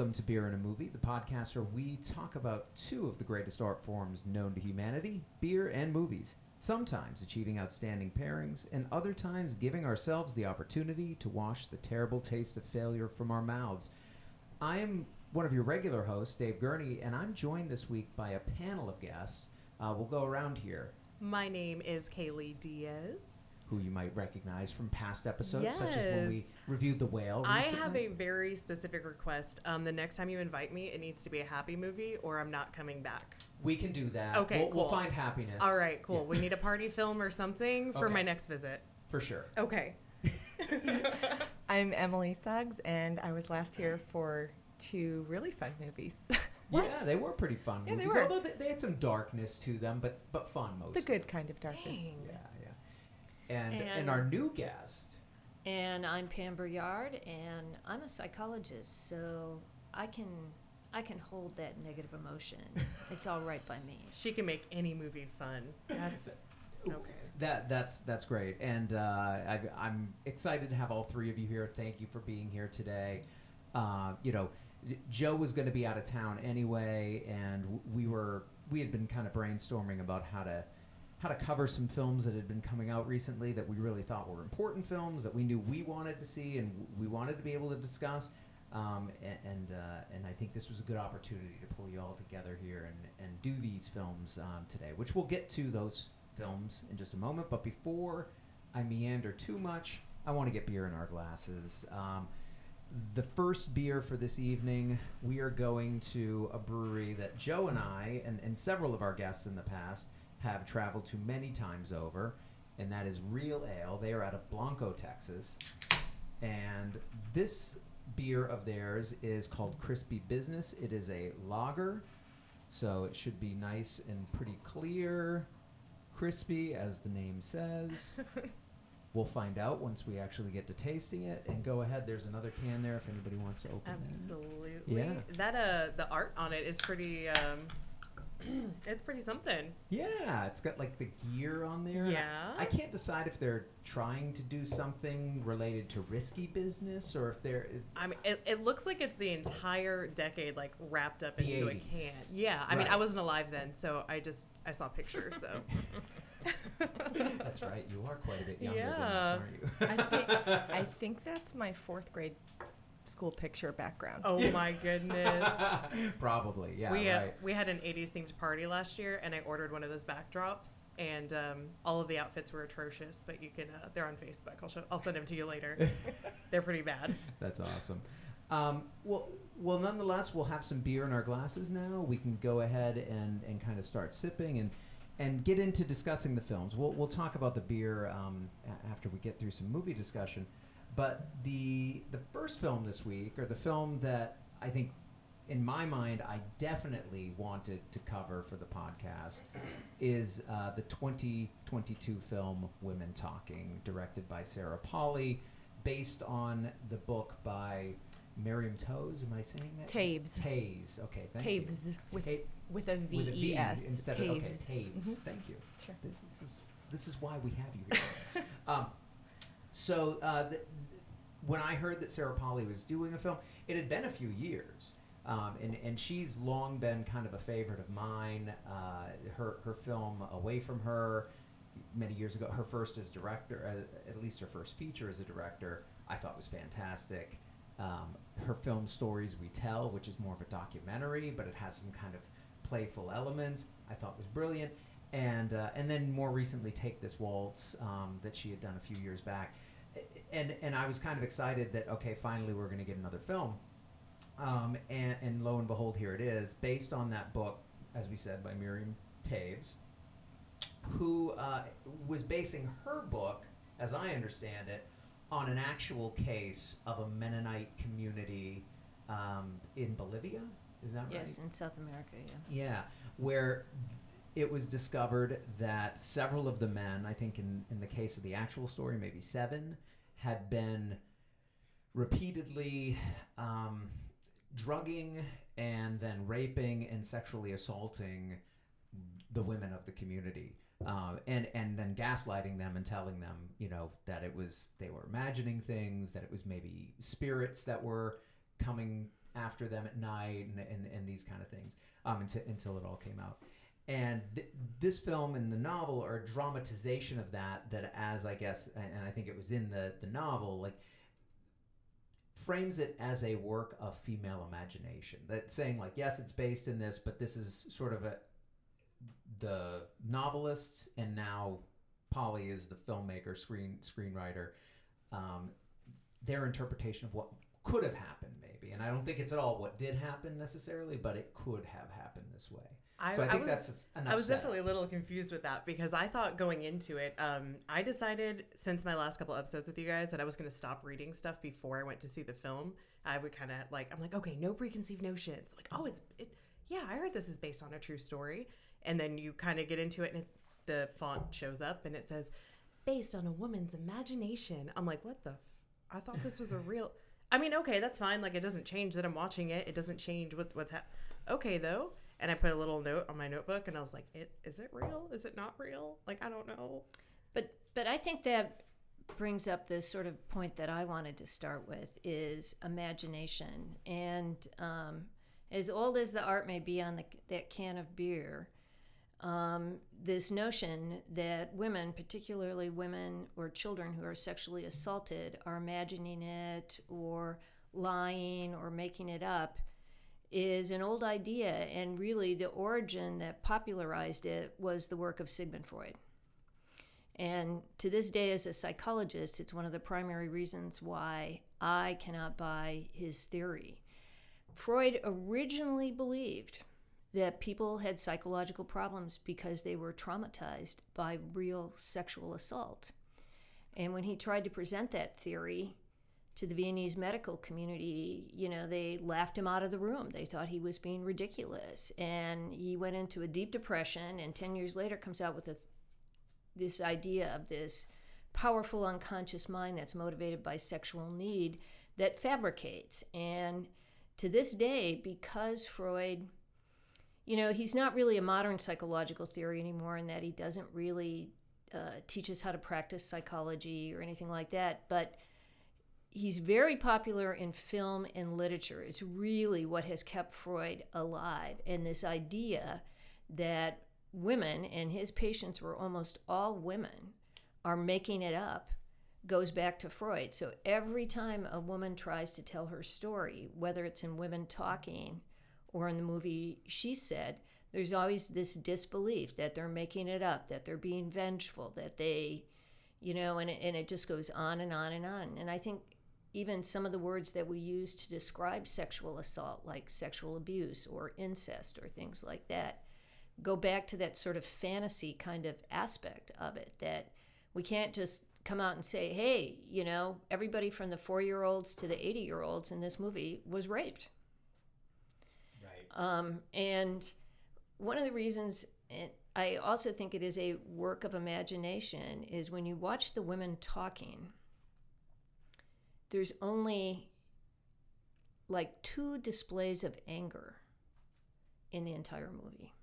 Welcome to Beer in a Movie, the podcast where we talk about two of the greatest art forms known to humanity beer and movies. Sometimes achieving outstanding pairings, and other times giving ourselves the opportunity to wash the terrible taste of failure from our mouths. I am one of your regular hosts, Dave Gurney, and I'm joined this week by a panel of guests. Uh, we'll go around here My name is Kaylee Diaz. Who you might recognize from past episodes, such as when we reviewed The Whale. I have a very specific request. Um, the next time you invite me, it needs to be a happy movie, or I'm not coming back. We can do that. Okay, we'll, we'll find happiness. All right, cool. Yeah, We need a party film or something for Okay. my next visit. for sure. Okay. I'm Emily Suggs, and I was last here for two really fun movies. Yeah, they were pretty fun Yeah, they movies. were. Although they, they had some darkness to them, but but fun mostly. the good kind of darkness. Dang. Yeah, yeah. And and, And- our new guest. And I'm Pam Yard, and I'm a psychologist, so I can I can hold that negative emotion. It's all right by me. She can make any movie fun. That's okay. That that's that's great, and uh, I, I'm excited to have all three of you here. Thank you for being here today. Uh, you know, Joe was going to be out of town anyway, and we were we had been kind of brainstorming about how to how to cover some films that had been coming out recently that we really thought were important films that we knew we wanted to see and we wanted to be able to discuss. Um, and and, uh, and I think this was a good opportunity to pull you all together here and, and do these films um, today, which we'll get to those films in just a moment. But before I meander too much, I want to get beer in our glasses. Um, the first beer for this evening, we are going to a brewery that Joe and I, and, and several of our guests in the past, have traveled to many times over, and that is Real Ale. They are out of Blanco, Texas. And this beer of theirs is called Crispy Business. It is a lager, so it should be nice and pretty clear, crispy, as the name says. We'll find out once we actually get to tasting it. And go ahead, there's another can there if anybody wants to open it. Absolutely. Yeah. That uh, the art on it is pretty. Um, it's pretty something. Yeah, it's got like the gear on there. Yeah. I can't decide if they're trying to do something related to risky business or if they're. I mean, it, it looks like it's the entire decade like wrapped up The into a can. Yeah, I mean, I wasn't alive then, so I just I saw pictures though. That's right. You are quite a bit younger than Yeah. us, aren't you? I think, I think that's my fourth grade school picture background. oh my goodness. Probably, yeah. we uh, right. we had an 80s themed party last year, and I ordered one of those backdrops, and um, all of the outfits were atrocious. But you can uh, they're on Facebook. I'll show, I'll send them to you later. they're pretty bad. That's awesome. Um, well, well, nonetheless, we'll have some beer in our glasses now. We can go ahead and, and kind of start sipping and and get into discussing the films. We'll, we'll talk about the beer um, after we get through some movie discussion. But the the first film this week, or the film that I think, in my mind, I definitely wanted to cover for the podcast, is uh, the 2022 film Women Talking, directed by Sarah Polley, based on the book by Miriam Toews. Am I saying that? Taves. Taves. Okay. Thank you. Taves with, Ta- with a V with a E V S. instead of okay, Taves. Taves. Mhm. Thank you. Sure. This, this is this is why we have you here. um, so uh, when I heard that Sarah Polley was doing a film, it had been a few years. Um, and, and she's long been kind of a favorite of mine. Uh, her, her film Away From Her, many years ago, her first as director, uh, at least her first feature as a director, I thought was fantastic. Um, her film Stories We Tell, which is more of a documentary, but it has some kind of playful elements, I thought was brilliant. And, uh, and then more recently, Take This Waltz, um, that she had done a few years back. And, and I was kind of excited that, okay, finally we're going to get another film. Um, and, and lo and behold, here it is, based on that book, as we said, by Miriam Toews, who uh, was basing her book, as I understand it, on an actual case of a Mennonite community um, in Bolivia. Is that right? Yes, in South America, yeah. Yeah, where it was discovered that several of the men, I think in, in the case of the actual story, maybe seven, had been repeatedly um, drugging and then raping and sexually assaulting the women of the community. Uh, and and then gaslighting them and telling them, you know, that it was they were imagining things, that it was maybe spirits that were coming after them at night and, and, and these kind of things um, until, until it all came out. And th- this film and the novel are a dramatization of that. That, as I guess, and I think it was in the the novel, like frames it as a work of female imagination. That saying like, yes, it's based in this, but this is sort of a the novelists and now Polley is the filmmaker, screen screenwriter. Um, their interpretation of what could have happened, maybe, and I don't think it's at all what did happen necessarily, but it could have happened this way. I, so I I was, that's enough. I was definitely a little confused with that because I thought going into it, um, I decided since my last couple episodes with you guys that I was going to stop reading stuff before I went to see the film. I would kind of like, I'm like, okay, no preconceived notions. Like, oh, it's, it, yeah, I heard this is based on a true story. And then you kind of get into it and it, the font shows up and it says, based on a woman's imagination. I'm like, what the? F- I thought this was a real. I mean, okay, that's fine. Like, it doesn't change that I'm watching it. It doesn't change what, what's happening. Okay, though. And I put a little note on my notebook and I was like, it, is it real? Is it not real? Like, I don't know. But but I think that brings up this sort of point that I wanted to start with is imagination. And um, as old as the art may be on the, that can of beer, um, this notion that women, particularly women or children who are sexually assaulted, are imagining it or lying or making it up is an old idea. And really, the origin that popularized it was the work of Sigmund Freud. And to this day, as a psychologist, it's one of the primary reasons why I cannot buy his theory. Freud originally believed that people had psychological problems because they were traumatized by real sexual assault. And when he tried to present that theory to the Viennese medical community, you know, they laughed him out of the room. They thought he was being ridiculous. And he went into a deep depression and 10 years later comes out with a, this idea of this powerful unconscious mind that's motivated by sexual need that fabricates. And to this day, because Freud you know, he's not really a modern psychological theory anymore in that he doesn't really uh, teach us how to practice psychology or anything like that. But he's very popular in film and literature. It's really what has kept Freud alive. And this idea that women, and his patients were almost all women, are making it up goes back to Freud. So every time a woman tries to tell her story, whether it's in Women Talking, or in the movie she said there's always this disbelief that they're making it up that they're being vengeful that they you know and it, and it just goes on and on and on and i think even some of the words that we use to describe sexual assault like sexual abuse or incest or things like that go back to that sort of fantasy kind of aspect of it that we can't just come out and say hey you know everybody from the 4 year olds to the 80 year olds in this movie was raped Right. um, and one of the reasons, and I also think it is a work of imagination, is when you watch the women talking, there's only like two displays of anger in the entire movie.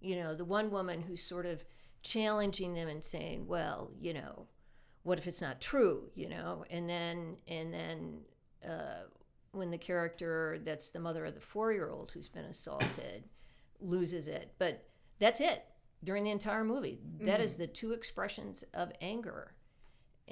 You know, the one woman who's sort of challenging them and saying, well, you know, what if it's not true, you know? And then, and then, uh, when the character that's the mother of the four year old who's been assaulted loses it. But that's it during the entire movie. Mm-hmm. That is the two expressions of anger.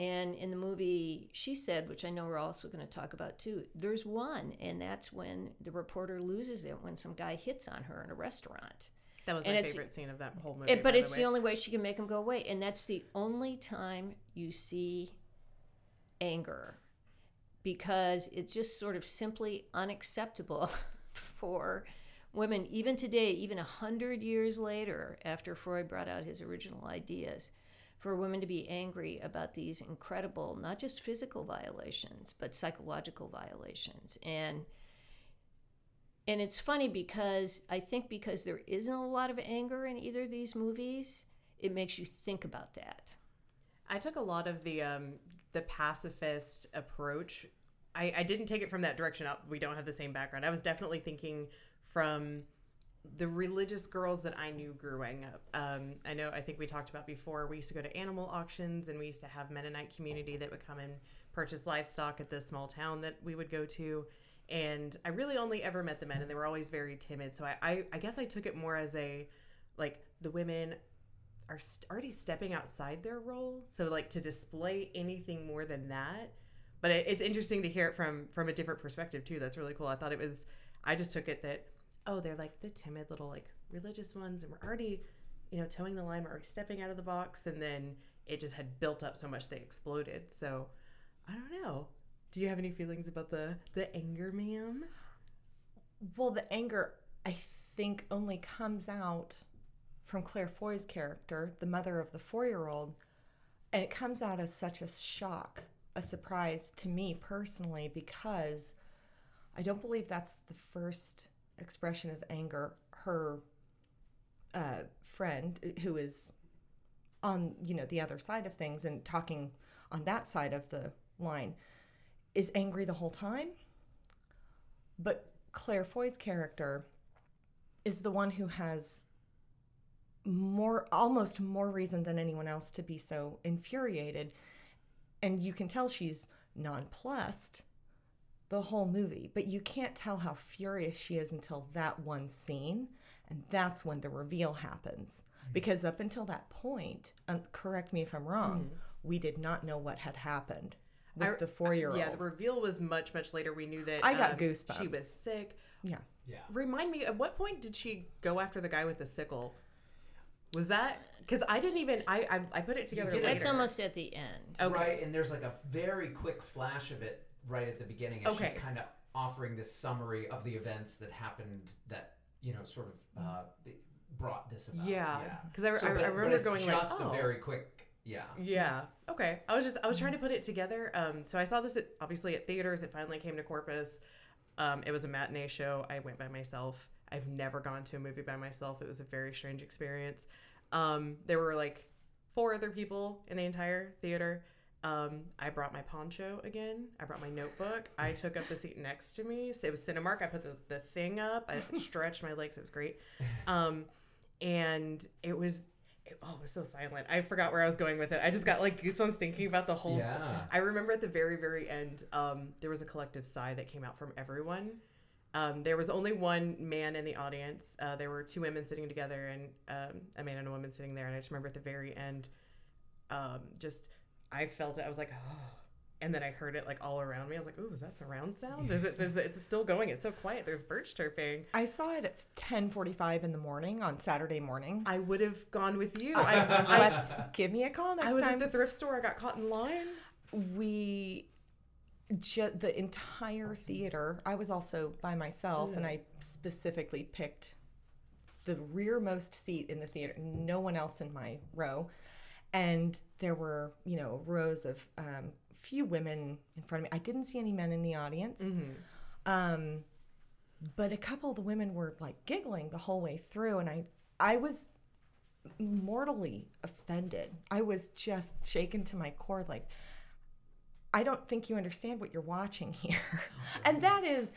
And in the movie, she said, which I know we're also going to talk about too, there's one, and that's when the reporter loses it when some guy hits on her in a restaurant. That was my favorite scene of that whole eh, movie. It, but it's the way. only way she can make him go away, and that's the only time you see anger, because it's just sort of simply unacceptable for women, even today, even a hundred years later, after Freud brought out his original ideas, for women to be angry about these incredible, not just physical violations, but psychological violations, and and it's funny because I think because there isn't a lot of anger in either of these movies, it makes you think about that. I took a lot of the um, the pacifist approach. I, I didn't take it from that direction. Uh, We don't have the same background. I was definitely thinking from the religious girls that I knew growing up. Um, I know. I think we talked about before. We used to go to animal auctions, and we used to have Mennonite community that would come and purchase livestock at the small town that we would go to. and I really only ever met the men, and they were always very timid. So I, I, I guess I took it more as a like the women are st- already stepping outside their role, so like to display anything more than that. But it, it's interesting to hear it from from a different perspective too. That's really cool. I thought it was. I just took it that oh, they're like the timid little like religious ones, and we're already, you know, toeing the line. We're already stepping out of the box, and then it just had built up so much they exploded. So I don't know. Do you have any feelings about the the anger, ma'am? Well, the anger, I think, only comes out from Claire Foy's character, the mother of the four year old. And it comes out as such a shock, a surprise to me personally, because I don't believe that's the first expression of anger her uh, friend, who is on you know the other side of things and talking on that side of the line, is angry the whole time. But Claire Foy's character is the one who has more almost more reason than anyone else to be so infuriated and you can tell she's nonplussed the whole movie but you can't tell how furious she is until that one scene and that's when the reveal happens because up until that point correct me if i'm wrong we did not know what had happened with I- the four-year-old Yeah, the reveal was much much later. We knew that I got um, goosebumps. She was sick. yeah Yeah. Remind me, at what point did she go after the guy with the sickle? Was that because I didn't even I I, I put it together get it- later. That's almost at the end. Okay. Right, and there's like a very quick flash of it right at the beginning, and she's kind of offering this summary of the events that happened that you know sort of uh, brought this about. Yeah, because I, So, I, but- I remember going like, just oh, a very quick. Yeah. yeah, okay. I was just I was trying to put it together. Um, so I saw this at, obviously at theaters. It finally came to Corpus. Um, it was a matinee show. I went by myself. I've never gone to a movie by myself. It was a very strange experience. Um, there were like four other people in the entire theater. Um, I brought my poncho again. I brought my notebook. I took up the seat next to me. So it was Cinemark. I put the, the thing up. I stretched my legs. It was great. Um, and it was, it, oh, it was so silent. I forgot where I was going with it. I just got like goosebumps thinking about the whole. Yeah. I remember at the very, very end, um, there was a collective sigh that came out from everyone. Um, there was only one man in the audience. Uh, there were two women sitting together and um, a man and a woman sitting there. And I just remember at the very end, um, just I felt it. I was like, oh. And then I heard it like all around me. I was like, "Ooh, is that surround sound? Is it? Is it it's still going? It's so quiet. There's birds chirping." i saw it at 10.45 in the morning on saturday morning I would have gone with you. I, I, let's give me a call next time. I was time at the thrift store. I got caught in line. we the entire theater i was also by myself and i mm. specifically picked the rearmost seat in the theater no one else in my row and there were you know rows of um, few women in front of me. I didn't see any men in the audience. Um, but a couple of the women were like giggling the whole way through and i i was mortally offended. I was just shaken to my core like I don't think you understand what you're watching here. and that is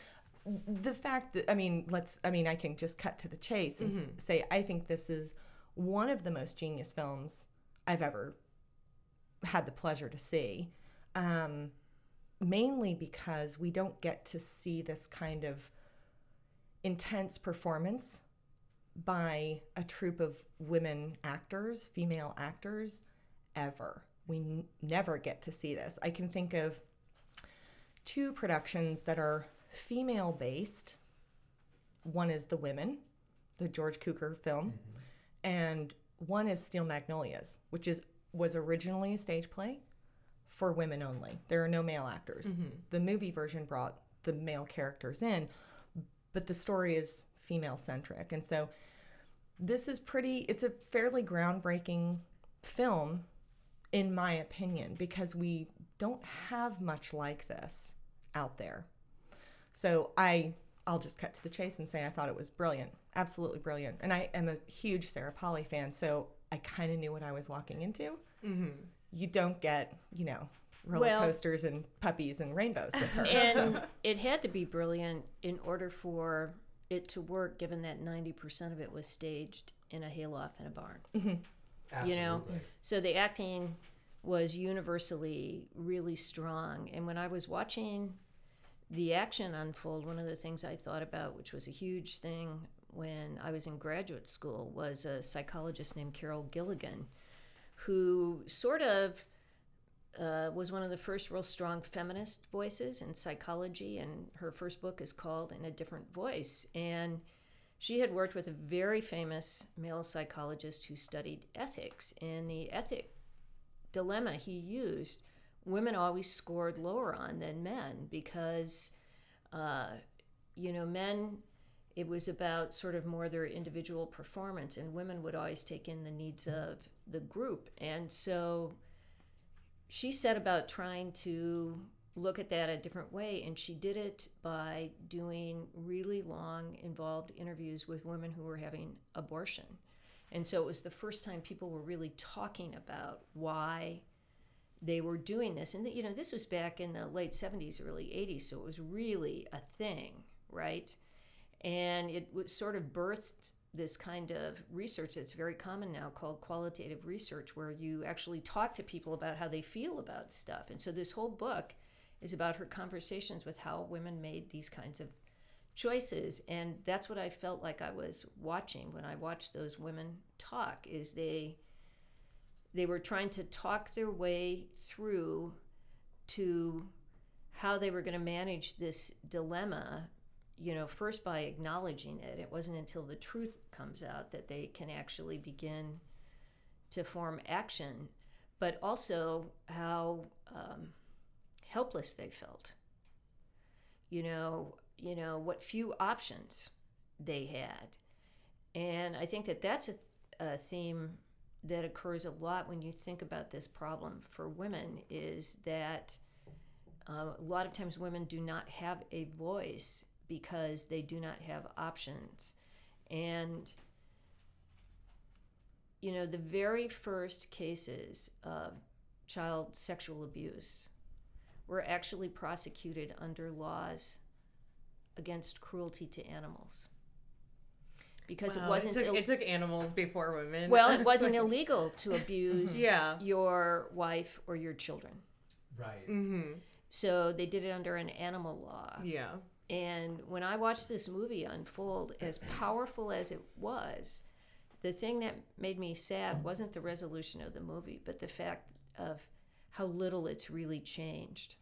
the fact that, I mean, let's, I mean, I can just cut to the chase and say, I think this is one of the most genius films I've ever had the pleasure to see. Um, mainly because we don't get to see this kind of intense performance by a troupe of women actors, female actors, ever. We n- never get to see this. I can think of two productions that are female based. One is The Women, the George Cukor film, and one is Steel Magnolias, which is was originally a stage play for women only. There are no male actors. Mm-hmm. The movie version brought the male characters in, but the story is female centric. And so this is pretty it's a fairly groundbreaking film in my opinion because we don't have much like this out there. So I I'll just cut to the chase and say I thought it was brilliant. Absolutely brilliant. And I am a huge Sarah Polley fan, so I kind of knew what I was walking into. Mm-hmm. You don't get, you know, roller Well- coasters and puppies and rainbows with her. and it had to be brilliant in order for it to work given that 90% of it was staged in a hayloft in a barn Absolutely. you know so the acting was universally really strong and when i was watching the action unfold, one of the things I thought about, which was a huge thing when I was in graduate school, was a psychologist named Carol Gilligan, who sort of uh, was one of the first real strong feminist voices in psychology, and her first book is called In a Different Voice. And she had worked with a very famous male psychologist who studied ethics, and the ethic dilemma he used, women always scored lower on than men because, uh, you know, men. It was about sort of more their individual performance, and women would always take in the needs mm-hmm. of the group. And so she set about trying to look at that a different way and she did it by doing really long involved interviews with women who were having abortion. And so it was the first time people were really talking about why they were doing this. And you know this was back in the late 70s early 80s so it was really a thing right and it was sort of birthed this kind of research that's very common now called qualitative research, where you actually talk to people about how they feel about stuff. And so this whole book is about her conversations with how women made these kinds of choices and that's what i felt like i was watching when i watched those women talk is they they were trying to talk their way through to how they were going to manage this dilemma you know, first by acknowledging it. It wasn't until the truth comes out that they can actually begin to form action, but also how um, helpless they felt. You know, you know what few options they had, and I think that that's a, a theme that occurs a lot when you think about this problem for women. Is that uh, a lot of times women do not have a voice because they do not have options. And, you know, the very first cases of child sexual abuse were actually prosecuted under laws against cruelty to animals. Because Wow, it wasn't It took, Ill- it took animals before women. well, it wasn't illegal to abuse Yeah. your wife or your children. Right. Mm-hmm. So they did it under an animal law. Yeah. And when I watched this movie unfold, as powerful as it was, the thing that made me sad wasn't the resolution of the movie, but the fact of how little it's really changed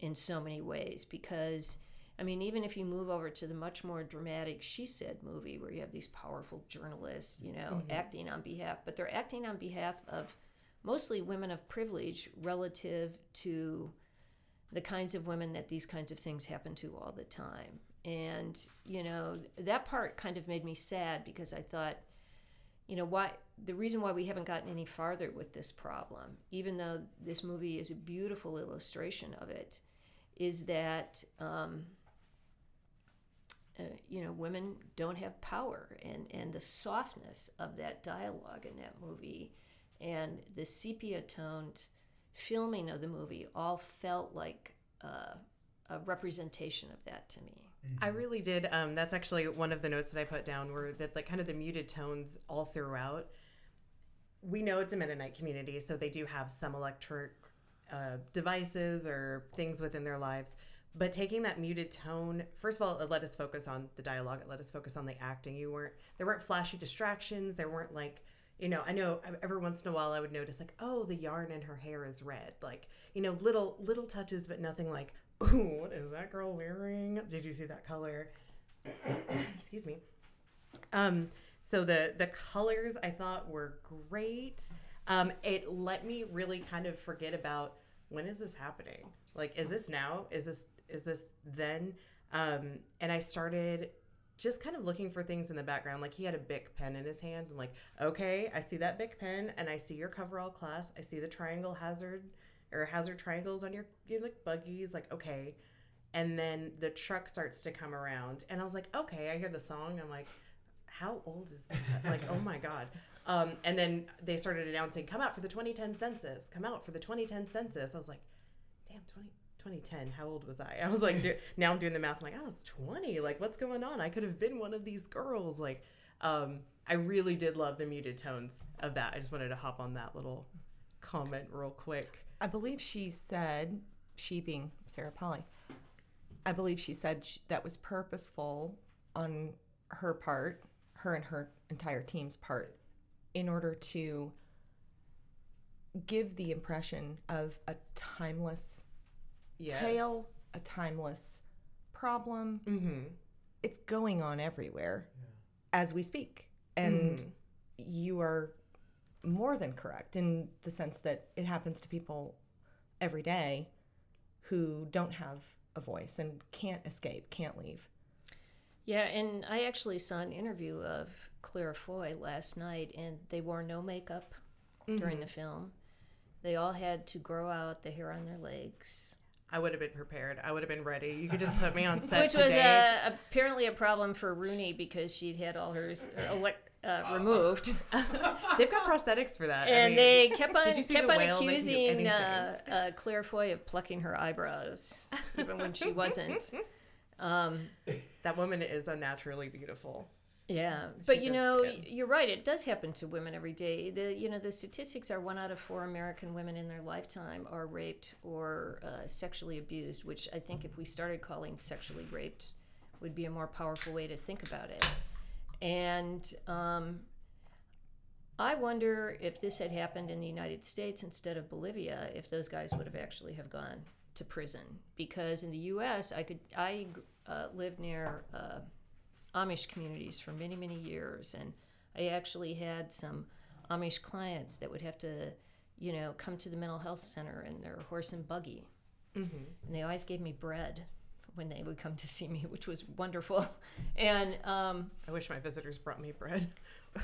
in so many ways. Because, I mean, even if you move over to the much more dramatic She Said movie, where you have these powerful journalists, you know, mm-hmm. acting on behalf, but they're acting on behalf of mostly women of privilege relative to the kinds of women that these kinds of things happen to all the time. And, you know, that part kind of made me sad because I thought, you know, why the reason why we haven't gotten any farther with this problem, even though this movie is a beautiful illustration of it, is that, um, uh, you know, women don't have power. And, and the softness of that dialogue in that movie and the sepia toned filming of the movie all felt like uh, a representation of that to me. I really did. Um, that's actually one of the notes that I put down were that like kind of the muted tones all throughout. We know it's a Mennonite community, so they do have some electric uh, devices or things within their lives. But taking that muted tone, first of all, it let us focus on the dialogue. It let us focus on the acting. You weren't there weren't flashy distractions. There weren't like you know. I know every once in a while I would notice like, oh, the yarn in her hair is red. Like you know, little little touches, but nothing like, ooh, what is that girl wearing? Did you see that color? Excuse me. Um, so the the colors I thought were great. Um, it let me really kind of forget about when is this happening? Like, is this now? Is this is this then? Um, and I started just kind of looking for things in the background. Like he had a Bic pen in his hand. I'm like, okay, I see that Bic pen, and I see your coverall clasp. I see the triangle hazard or hazard triangles on your, your like buggies. Like, okay. And then the truck starts to come around, and I was like, okay, I hear the song. I'm like, how old is that? like, oh my god. Um, and then they started announcing, come out for the 2010 census. Come out for the 2010 census. I was like, damn, 20, 2010. How old was I? I was like, do, now I'm doing the math. I'm like, I was 20. Like, what's going on? I could have been one of these girls. Like, um, I really did love the muted tones of that. I just wanted to hop on that little comment real quick. I believe she said, she being Sarah Polley, I believe she said sh- that was purposeful on her part, her and her entire team's part, in order to give the impression of a timeless Yes. tale, a timeless problem. Mm-hmm. It's going on everywhere as we speak. And Mhm. you are more than correct in the sense that it happens to people every day who don't have a voice and can't escape, can't leave. Yeah, and I actually saw an interview of Claire Foy last night, and they wore no makeup during the film. They all had to grow out the hair on their legs, I would have been prepared. I would have been ready. You could just put me on set which was today. uh, apparently a problem for Rooney because she'd had all hers uh, elect, uh, removed, They've got prosthetics for that. I and mean, they kept on did you see kept on whale? They can do accusing uh, uh, Claire Foy of plucking her eyebrows, even when she wasn't. Um, that woman is unnaturally beautiful. Yeah, but you know, you're right. It does happen to women every day. The you know the statistics are one out of four American women in their lifetime are raped or uh, sexually abused. Which I think if we started calling sexually raped, would be a more powerful way to think about it. And um, I wonder if this had happened in the United States instead of Bolivia, if those guys would have actually have gone to prison. Because in the U.S., I could I uh, lived near. Uh, Amish communities for many, many years. And I actually had some Amish clients that would have to, you know, come to the mental health center in their horse and buggy. And they always gave me bread when they would come to see me, which was wonderful. And, um, I wish my visitors brought me bread.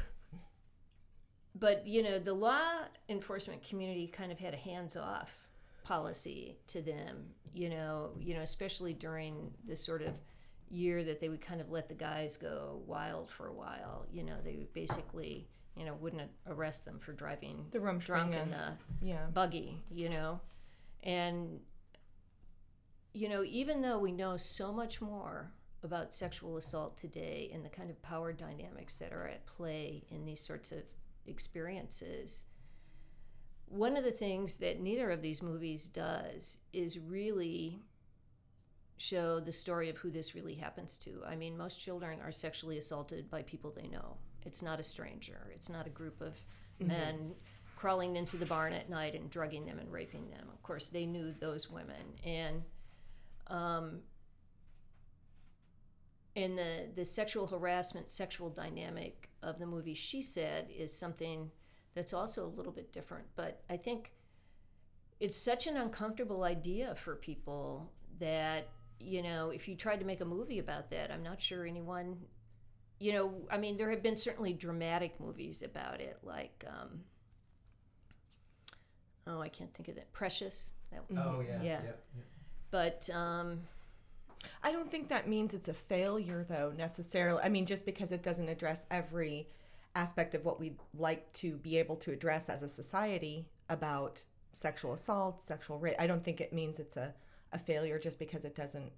but, you know, the law enforcement community kind of had a hands off policy to them, you know, you know, especially during this sort of year that they would kind of let the guys go wild for a while. You know, they would basically, you know, wouldn't arrest them for driving The rum drunk in the Yeah. buggy, you know, and you know, even though we know so much more about sexual assault today and the kind of power dynamics that are at play in these sorts of experiences, one of the things that neither of these movies does is really show the story of who this really happens to. I mean, most children are sexually assaulted by people they know. It's not a stranger. It's not a group of men crawling into the barn at night and drugging them and raping them. Of course, they knew those women, and um, and the the sexual harassment, sexual dynamic of the movie, she said, is something that's also a little bit different. But I think it's such an uncomfortable idea for people that you know if you tried to make a movie about that i'm not sure anyone you know i mean there have been certainly dramatic movies about it like um oh i can't think of that precious that Oh yeah. Yeah. but um I don't think that means it's a failure, though, necessarily. I mean, just because it doesn't address every aspect of what we'd like to be able to address as a society about sexual assault, sexual rape, I don't think it means it's a, a failure just because it doesn't,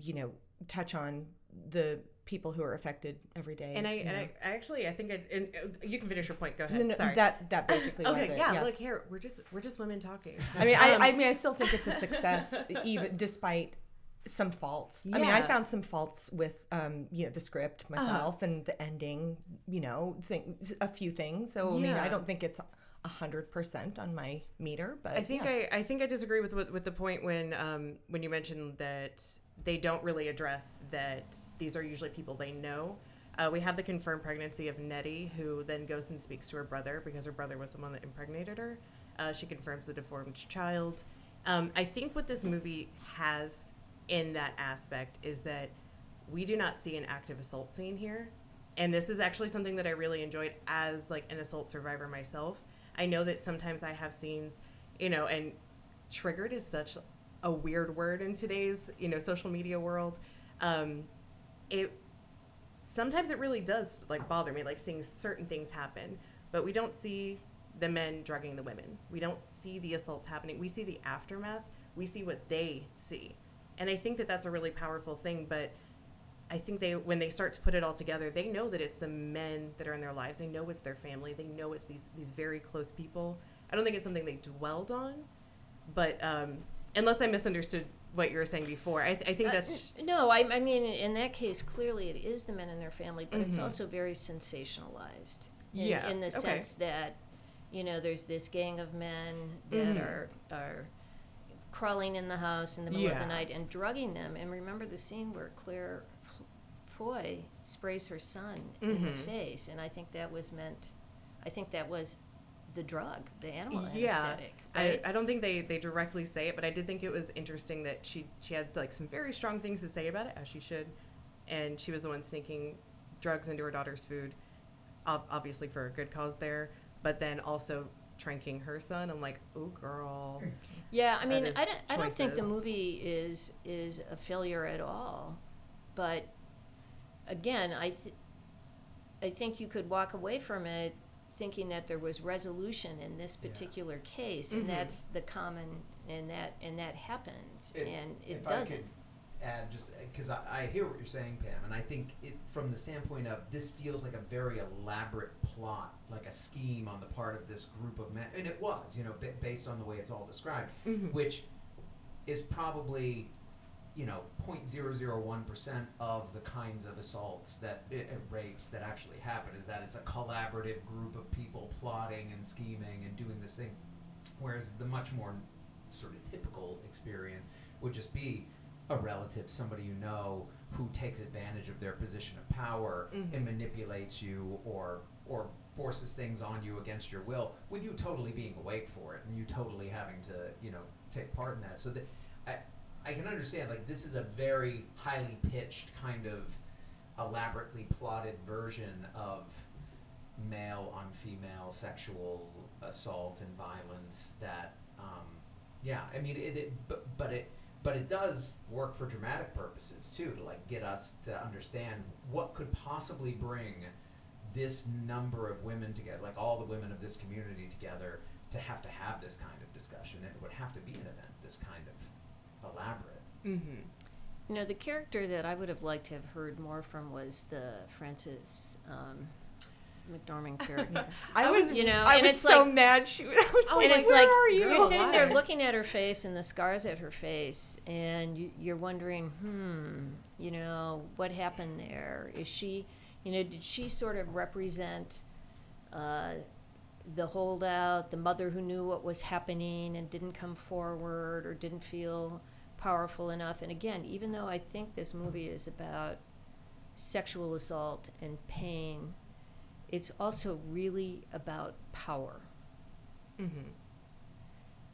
you know, touch on the people who are affected every day. And I, and. I, I actually, I think I, and uh, you can finish your point. Go ahead. No, no, Sorry. that that basically okay, it. yeah, Look here, we're just we're just women talking. I mean, I, Um, I mean, I still think it's a success, even despite some faults. Yeah. I mean, I found some faults with, um, you know, the script myself and the ending. You know, think a few things. So I mean, I don't think it's a hundred percent on my meter, but I think yeah. I, I think I disagree with, with with the point when um when you mentioned that they don't really address that these are usually people they know. Uh, we have the confirmed pregnancy of Nettie, who then goes and speaks to her brother because her brother was the one that impregnated her. Uh, she confirms the deformed child. Um, I think what this movie has in that aspect is that we do not see an active assault scene here and this is actually something that i really enjoyed as like an assault survivor myself i know that sometimes i have scenes you know and triggered is such a weird word in today's you know social media world. Um it sometimes it really does like bother me like seeing certain things happen but we don't see the men drugging the women. We don't see the assaults happening. We see the aftermath. We see what they see. And i think that that's a really powerful thing but i think they when they start to put it all together they know that it's the men that are in their lives they know it's their family they know it's these these very close people i don't think it's something they dwelled on but um unless i misunderstood what you were saying before. I, I think Uh, that's no, I, I mean, in that case, clearly it is the men and their family, but it's Mhm. also very sensationalized. In, Yeah, In the okay. sense that, you know, there's this gang of men that Mhm. are are crawling in the house in the middle of the night and drugging them. And remember the scene where Claire Foy sprays her son in the mm-hmm. face, and I think that was meant. I think that was the drug, the animal Yeah. anesthetic. I, Right? I don't think they, they directly say it, but I did think it was interesting that she she had like some very strong things to say about it, as she should, and she was the one sneaking drugs into her daughter's food, obviously for a good cause there, but then also tranking her son. I'm like, oh girl, Yeah, I mean, I don't, I don't think the movie is is a failure at all, but again, I th- I think you could walk away from it thinking that there was resolution in this Yeah. particular case, Mhm. and that's the common, and that and that happens, If- and it if I doesn't. could add just because I, I hear what you're saying, Pam, and I think it from the standpoint of this feels like a very elaborate plot, like a scheme on the part of this group of men, and it was, you know, ba- based on the way it's all described, Mhm. which is probably, you know, 0.001 percent of the kinds of assaults that uh, uh, rapes that actually happen. Is that it's a collaborative group of people plotting and scheming and doing this thing, whereas the much more sort of typical experience would just be a relative, somebody you know, who takes advantage of their position of power Mhm. and manipulates you or or forces things on you against your will, with you totally being awake for it and you totally having to, you know, take part in that. So that I I can understand like this is a very highly pitched kind of elaborately plotted version of male on female sexual assault and violence that um, yeah i mean it, it but, but it but it does work for dramatic purposes too to like get us to understand what could possibly bring this number of women together like all the women of this community together to have to have this kind of discussion it would have to be an event this kind of elaborate Mhm. You know, the character that I would have liked to have heard more from was the Frances um, McDormand character. I was, You know, I and was it's so like- mad. She, I was Oh like, it's where like are you? You're sitting there looking at her face and the scars at her face, and you, you're wondering, hmm, you know, what happened there? Is she, you know, did she sort of represent uh, the holdout, the mother who knew what was happening and didn't come forward or didn't feel powerful enough? And again, even though I think this movie is about sexual assault and pain, it's also really about power Mhm.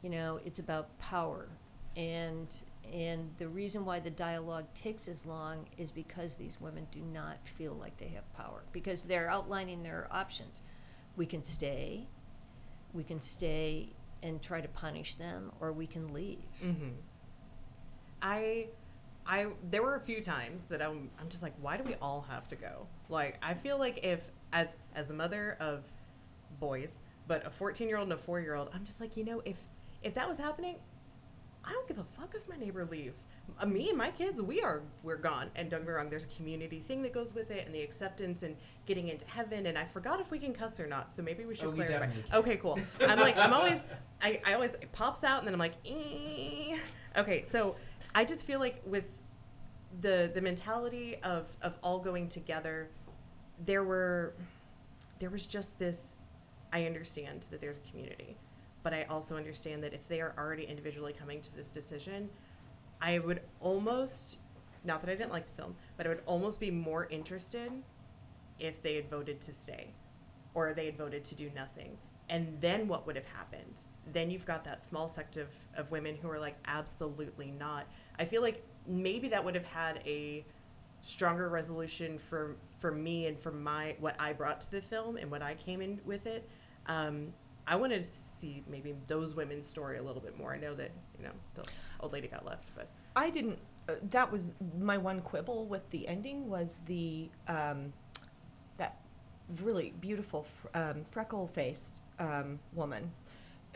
you know it's about power and and the reason why the dialogue takes as long is because these women do not feel like they have power because they're outlining their options we can stay we can stay and try to punish them or we can leave Mm-hmm. I, I, there were a few times that I'm, I'm just like, why do we all have to go? Like, I feel like if, as, as a mother of boys, but a 14 year old and a four year old, I'm just like, you know, if, if that was happening, I don't give a fuck if my neighbor leaves. Uh, me and my kids, we are we're gone. And don't get me wrong, there's a community thing that goes with it, and the acceptance and getting into heaven. And I forgot if we can cuss or not, so maybe we should Oh, clarify. can. Okay, cool. I'm like, I'm always, I, I always it pops out, and then I'm like, okay. So I just feel like with the the mentality of of all going together, there were there was just this. I understand that there's a community, but I also understand that if they are already individually coming to this decision, I would almost, not that I didn't like the film, but I would almost be more interested if they had voted to stay or they had voted to do nothing. And then what would have happened? Then you've got that small sect of, of women who are like, absolutely not. I feel like maybe that would have had a stronger resolution for for me and for my what I brought to the film and what I came in with it. Um, I wanted to see maybe those women's story a little bit more. I know that you know the old lady got left, but I didn't. Uh, that was my one quibble with the ending was the um, that really beautiful um, freckle-faced um, woman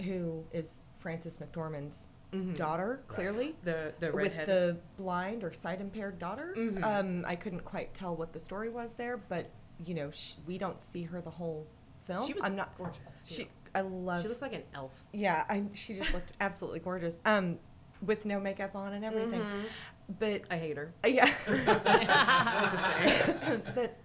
who is Frances McDormand's daughter, clearly. the the redhead. With the blind or sight impaired daughter, Mhm. um, I couldn't quite tell what the story was there, but you know, sh- we don't see her the whole film. she was I'm not gorgeous. Too. She, I love. she looks like an elf. Yeah, I, she just looked absolutely gorgeous. Um, with no makeup on and everything. But I hate her. yeah. But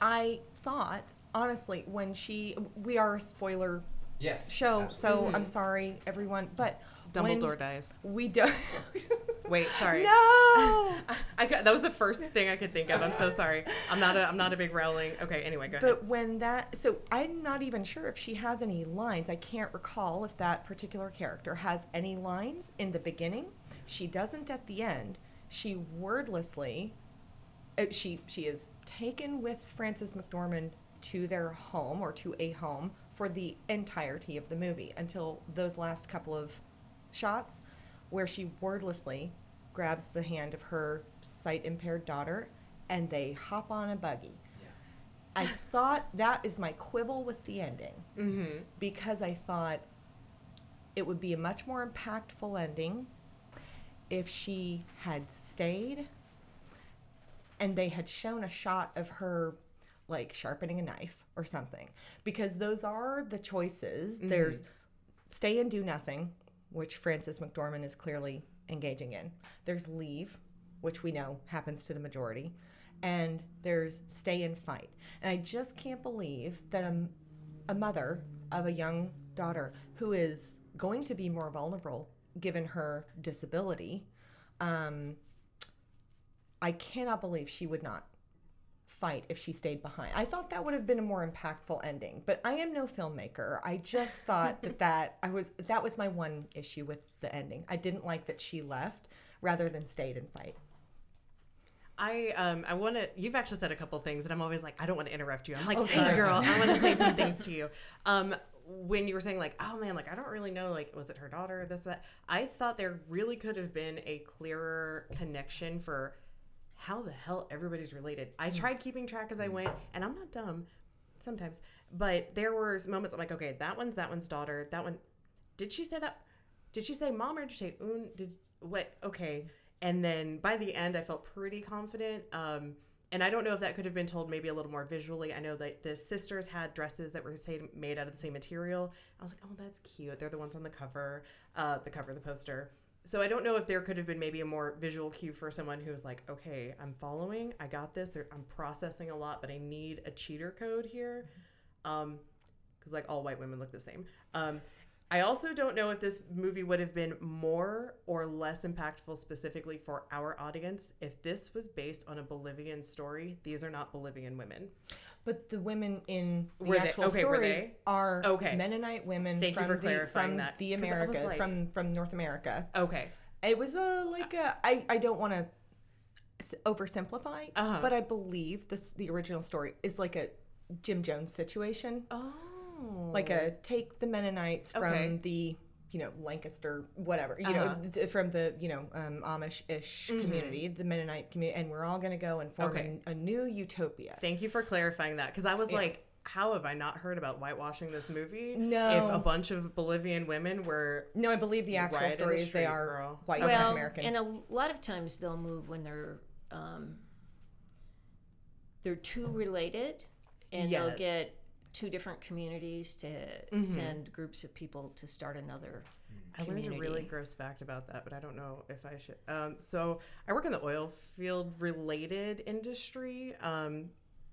I thought honestly when she we are a spoiler Yes. show, so I'm sorry everyone, but when Dumbledore dies. we don't. Wait, sorry. no. I could, that was the first thing I could think of. I'm so sorry. I'm not a I'm not a big Rowling. Okay, anyway, go ahead. But when that, so I'm not even sure if she has any lines. I can't recall if that particular character has any lines in the beginning. She doesn't at the end. She wordlessly, uh, she she is taken with Frances McDormand to their home or to a home for the entirety of the movie until those last couple of shots where she wordlessly grabs the hand of her sight impaired daughter and they hop on a buggy. I thought that is my quibble with the ending mm-hmm. because I thought it would be a much more impactful ending if she had stayed and they had shown a shot of her like sharpening a knife or something. Because those are the choices. There's stay and do nothing which frances mcdormand is clearly engaging in. There's leave which we know happens to the majority. And there's stay and fight. And i just can't believe that a, a mother of a young daughter who is going to be more vulnerable given her disability um, I cannot believe she would not fight if she stayed behind. I thought that would have been a more impactful ending, but I am no filmmaker. I just thought that that I was that was my one issue with the ending. I didn't like that she left rather than stayed and fight. I um I want to. You've actually said a couple things, and I'm always like, I don't want to interrupt you. I'm like, Oh, hey girl, I want to say some things to you. Um, when you were saying like, oh man, like I don't really know, like was it her daughter, this that? I thought there really could have been a clearer connection for how the hell everybody's related. I tried keeping track as I went, and I'm not dumb sometimes, but there were moments I'm like, okay, that one's that one's daughter. That one, did she say that? Did she say mom or did she say un? Did what? Okay. And then by the end, I felt pretty confident. Um, and I don't know if that could have been told maybe a little more visually. I know that the sisters had dresses that were say, made out of the same material. I was like, oh, that's cute. They're the ones on the cover, uh, the cover of the poster. So I don't know if there could have been maybe a more visual cue for someone who was like, okay, I'm following, I got this, I'm processing a lot, but I need a cheater code here. Um, because like all white women look the same. Um, I also don't know if this movie would have been more or less impactful specifically for our audience if this was based on a Bolivian story. These are not Bolivian women. But the women in the Were actual okay, story are Okay. Mennonite women Thank you from for the clarifying from that, the 'cause I was Americas, like- from from North America. Okay. It was a like a I I don't want to oversimplify, Uh-huh. but I believe this the original story is like a Jim Jones situation, Oh. Like a take the Mennonites from Okay. the you know Lancaster whatever you Uh-huh. know from the you know um, Amish ish community, the Mennonite community, and we're all going to go and form Okay. a, a new utopia. Thank you for clarifying that because I was like, how have I not heard about whitewashing this movie? No. If a bunch of Bolivian women were. No, I believe the actual Right in the story is they are girl. white well, American. and a lot of times they'll move when they're um, they're too related, and they'll get two different communities to send groups of people to start another. I learned a really gross fact about that, but I don't know if I should. Um, so I work in the oil field related industry. Um,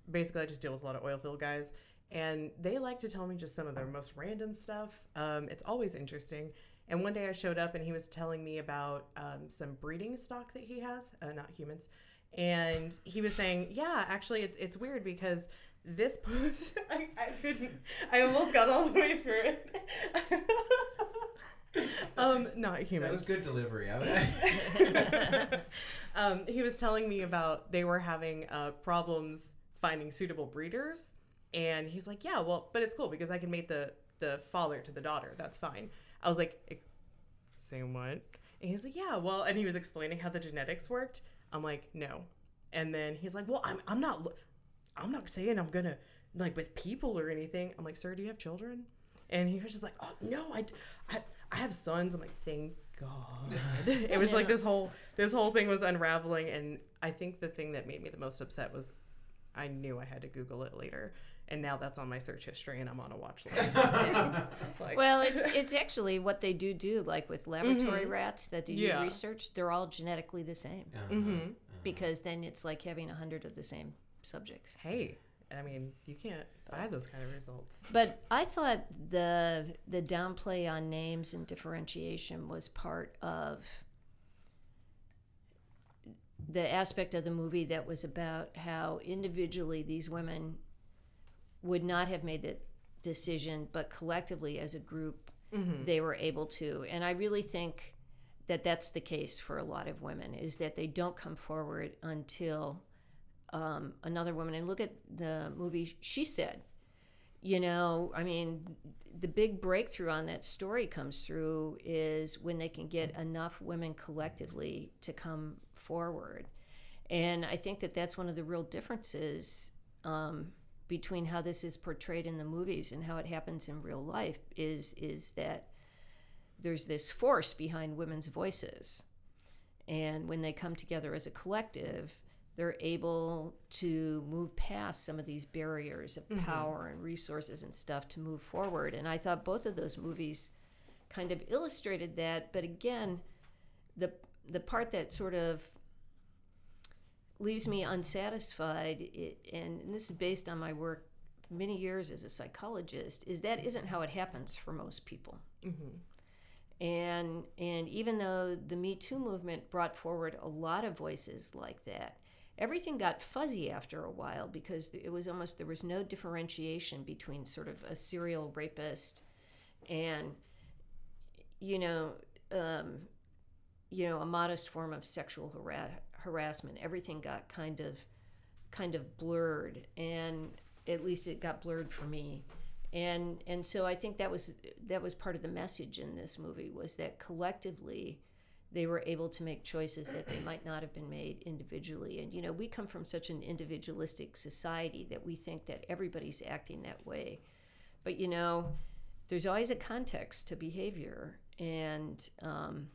basically, I just deal with a lot of oil field guys, and they like to tell me just some of their most random stuff. Um, it's always interesting. And one day I showed up and he was telling me about um, some breeding stock that he has, uh, not humans. And he was saying, yeah, actually, it's, it's weird because this post, I, I couldn't, I almost got all the way through it. um, not That humans was good delivery. I, um, he was telling me about they were having uh, problems finding suitable breeders, and he's like, "Yeah, well, but it's cool because I can mate the the father to the daughter. That's fine." I was like, "Ex- "Saying what?" And he's like, "Yeah, well," and he was explaining how the genetics worked. I'm like, "No," and then he's like, "Well, I'm I'm not I'm not saying I'm gonna like with people or anything." I'm like, "Sir, do you have children?" And he was just like, "Oh no, I, I, I have sons." I'm like, "Thank God." it was like this whole this whole thing was unraveling, and I think the thing that made me the most upset was I knew I had to Google it later. and now that's on my search history, and I'm on a watch list. like, Well, it's it's actually what they do do, like with laboratory rats that do Yeah. research. They're all genetically the same mhm. because then it's like having a hundred of the same subjects. hey, I mean, you can't buy those kind of results. But I thought the the downplay on names and differentiation was part of the aspect of the movie that was about how individually these women would not have made that decision, but collectively as a group mm-hmm. they were able to. And I really think that that's the case for a lot of women is that they don't come forward until um, another woman. And look at the movie She Said you know, I mean, the big breakthrough on that story comes through is when they can get enough women collectively to come forward. And I think that that's one of the real differences um, between how this is portrayed in the movies and how it happens in real life is is that there's this force behind women's voices. And when they come together as a collective, they're able to move past some of these barriers of mm-hmm. power and resources and stuff to move forward. And I thought both of those movies kind of illustrated that. But again, the the part that sort of leaves me unsatisfied, it, and this is based on my work many years as a psychologist, is that isn't how it happens for most people. Mm-hmm. And and even though the Me Too movement brought forward a lot of voices like that, everything got fuzzy after a while because it was almost there was no differentiation between sort of a serial rapist and you know um, you know a modest form of sexual hara- harassment. Everything got kind of kind of blurred, and at least it got blurred for me and and so I think that was that was part of the message in this movie was that collectively they were able to make choices that they might not have been made individually. And you know we come from such an individualistic society that we think that everybody's acting that way. But you know there's always a context to behavior. And um,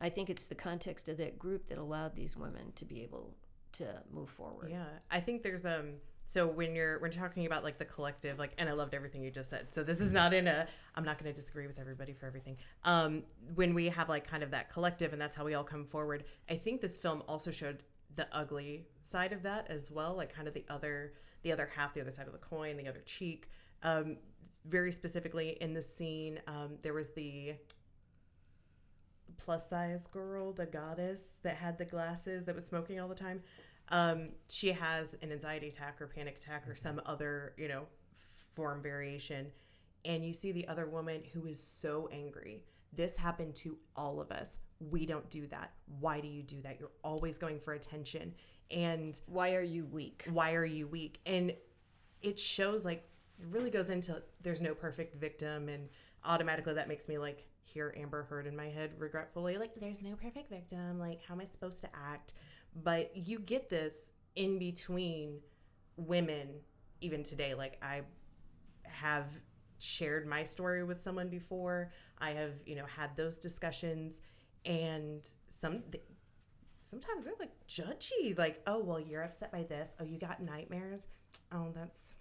I think it's the context of that group that allowed these women to be able to move forward. Yeah, I think there's um. So when you're when you're talking about like the collective, like, and I loved everything you just said. So this is not in a. I'm not going to disagree with everybody for everything. Um, when we have like kind of that collective, and that's how we all come forward. I think this film also showed the ugly side of that as well, like kind of the other the other half, the other side of the coin, the other cheek. Um, very specifically in the scene, um, there was the plus size girl, the goddess that had the glasses that was smoking all the time. Um, she has an anxiety attack or panic attack or some other, you know, form variation. And you see the other woman who is so angry. This happened to all of us. We don't do that. Why do you do that? You're always going for attention. And why are you weak why are you weak? And it shows like it really goes into there's no perfect victim and automatically that makes me like hear Amber Heard in my head regretfully like there's no perfect victim like how am I supposed to act but you get this in between women even today like I have shared my story with someone before. I have you know had those discussions and some sometimes they're like judgy like oh well you're upset by this. Oh you got nightmares. Oh that's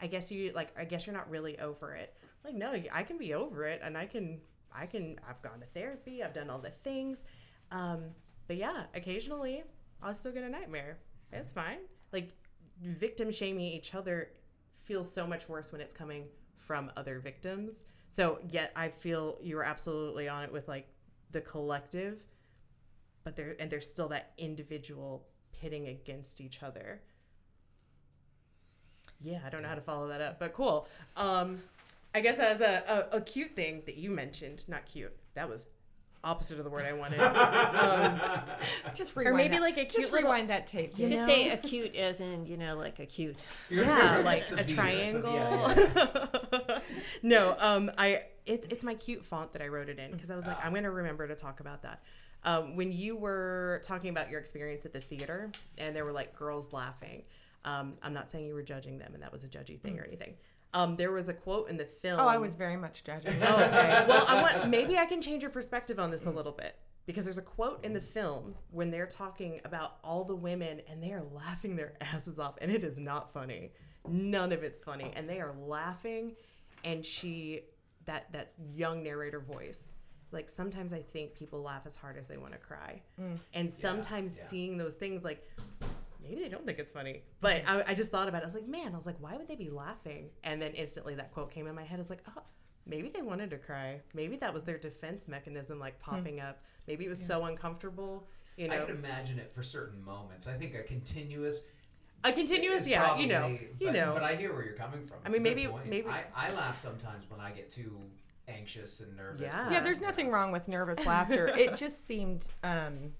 i guess you like i guess you're not really over it. Like no i can be over it and i can i can i've gone to therapy i've done all the things um but yeah occasionally i'll still get a nightmare it's fine like victim shaming each other feels so much worse when it's coming from other victims so yet i feel you were absolutely on it with like the collective but there and there's still that individual pitting against each other. Yeah, I don't know how to follow that up, but cool. Um, I guess as a, a, a cute thing that you mentioned, not cute. That was opposite of the word I wanted. um, Just rewind Or maybe that. like a cute Just little- rewind that tape. You Just know? say acute as in, you know, like acute. yeah, like a so- triangle. yeah, no, um, I it, it's my cute font that I wrote it in because I was like, I'm gonna remember to talk about that. Um, when you were talking about your experience at the theater and there were like girls laughing, um, I'm not saying you were judging them and that was a judgy thing or anything. Um, there was a quote in the film. Oh, I was very much judging. Oh, okay. well, I want maybe I can change your perspective on this a little bit because there's a quote in the film when they're talking about all the women and they are laughing their asses off, and it is not funny. none of it's funny, and they are laughing, and she that that young narrator voice. It's like sometimes I think people laugh as hard as they want to cry, and sometimes yeah. seeing those things like maybe they don't think it's funny. But I, I just thought about it. I was like, man, I was like, why would they be laughing? And then instantly that quote came in my head. I was like, oh, maybe they wanted to cry. Maybe that was their defense mechanism, like popping up. Maybe it was so uncomfortable. You know, I know, can imagine it for certain moments. I think a continuous. a continuous, is yeah, you know, probably- you but, know. But I hear where you're coming from. I It's a mean, maybe- maybe- I, I laugh sometimes when I get too anxious and nervous. Yeah. Yeah, there's nothing wrong with nervous laughter. It just seemed, um,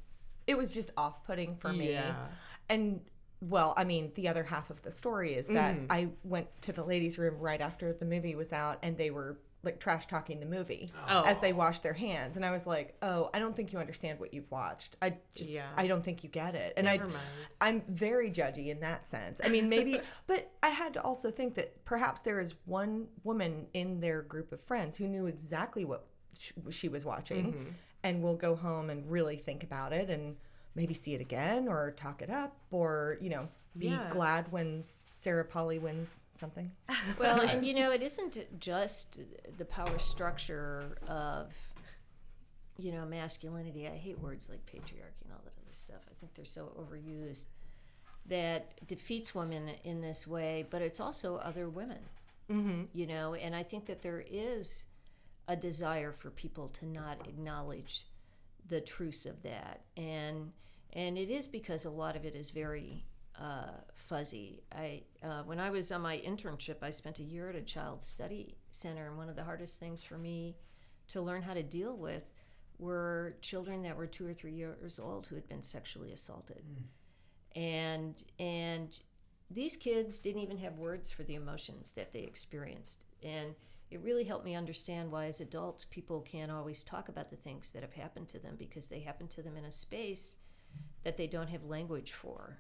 it was just off putting for me. Yeah. And well, I mean, the other half of the story is that Mm-hmm. I went to the ladies' room right after the movie was out and they were like trash talking the movie Oh. as they washed their hands. And I was like, oh, I don't think you understand what you've watched. I just, Yeah. I don't think you get it. And Never I, mind. I'm very judgy in that sense. I mean, maybe, but I had to also think that perhaps there is one woman in their group of friends who knew exactly what sh- she was watching Mm-hmm. and will go home and really think about it and maybe see it again or talk it up or, you know, be Yeah. glad when Sarah Polley wins something. Well, and you know, it isn't just the power structure of, you know, masculinity. I hate words like patriarchy and all that other stuff. I think they're so overused that defeats women in this way, but it's also other women, mm-hmm. you know, and I think that there is a desire for people to not acknowledge the truths of that. And, and it is because a lot of it is very uh, fuzzy. I uh, when I was on my internship, I spent a year at a child study center, and one of the hardest things for me to learn how to deal with were children that were two or three years old who had been sexually assaulted, and and these kids didn't even have words for the emotions that they experienced, and it really helped me understand why, as adults, people can't always talk about the things that have happened to them because they happen to them in a space that they don't have language for.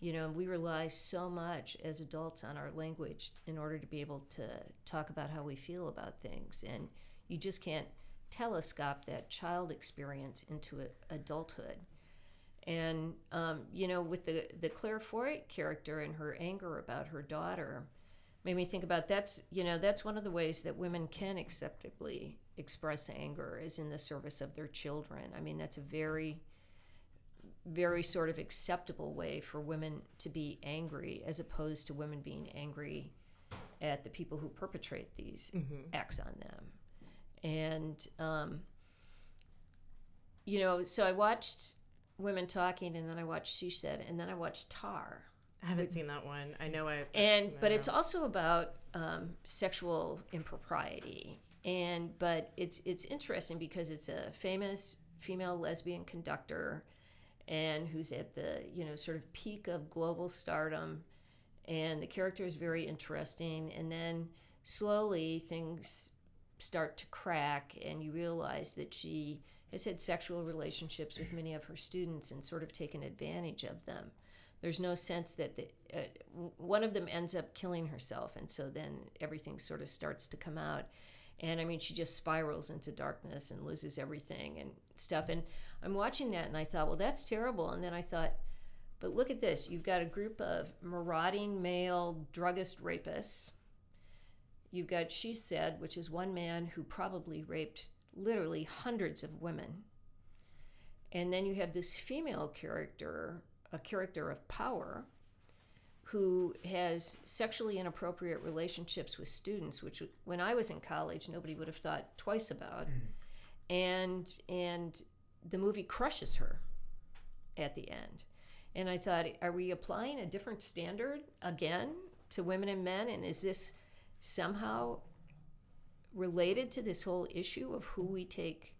You know, we rely so much as adults on our language in order to be able to talk about how we feel about things. And you just can't telescope that child experience into adulthood. And, um, you know, with the, the Claire Foy character and her anger about her daughter, made me think about that's, you know, that's one of the ways that women can acceptably express anger is in the service of their children. I mean, that's a very very sort of acceptable way for women to be angry as opposed to women being angry at the people who perpetrate these acts on them. And, um, you know, so I watched Women Talking and then I watched She Said and then I watched Tar. I haven't seen that one. I know I. And, but it's also about um, sexual impropriety. And, but it's, it's interesting because it's a famous female lesbian conductor and who's at the you know sort of peak of global stardom. And the character is very interesting. And then slowly things start to crack and you realize that she has had sexual relationships with many of her students and sort of taken advantage of them. There's no sense that the, uh, one of them ends up killing herself and so then everything sort of starts to come out. And i mean she just spirals into darkness and loses everything and stuff. And i'm watching that and i thought well that's terrible. And then i thought but look at this. You've got a group of marauding male druggist rapists. You've got she said which is one man who probably raped literally hundreds of women. And then you have this female character a character of power who has sexually inappropriate relationships with students which when i was in college nobody would have thought twice about. Mm. And and the movie crushes her at the end. And i thought are we applying a different standard again to women and men? And is this somehow related to this whole issue of who we take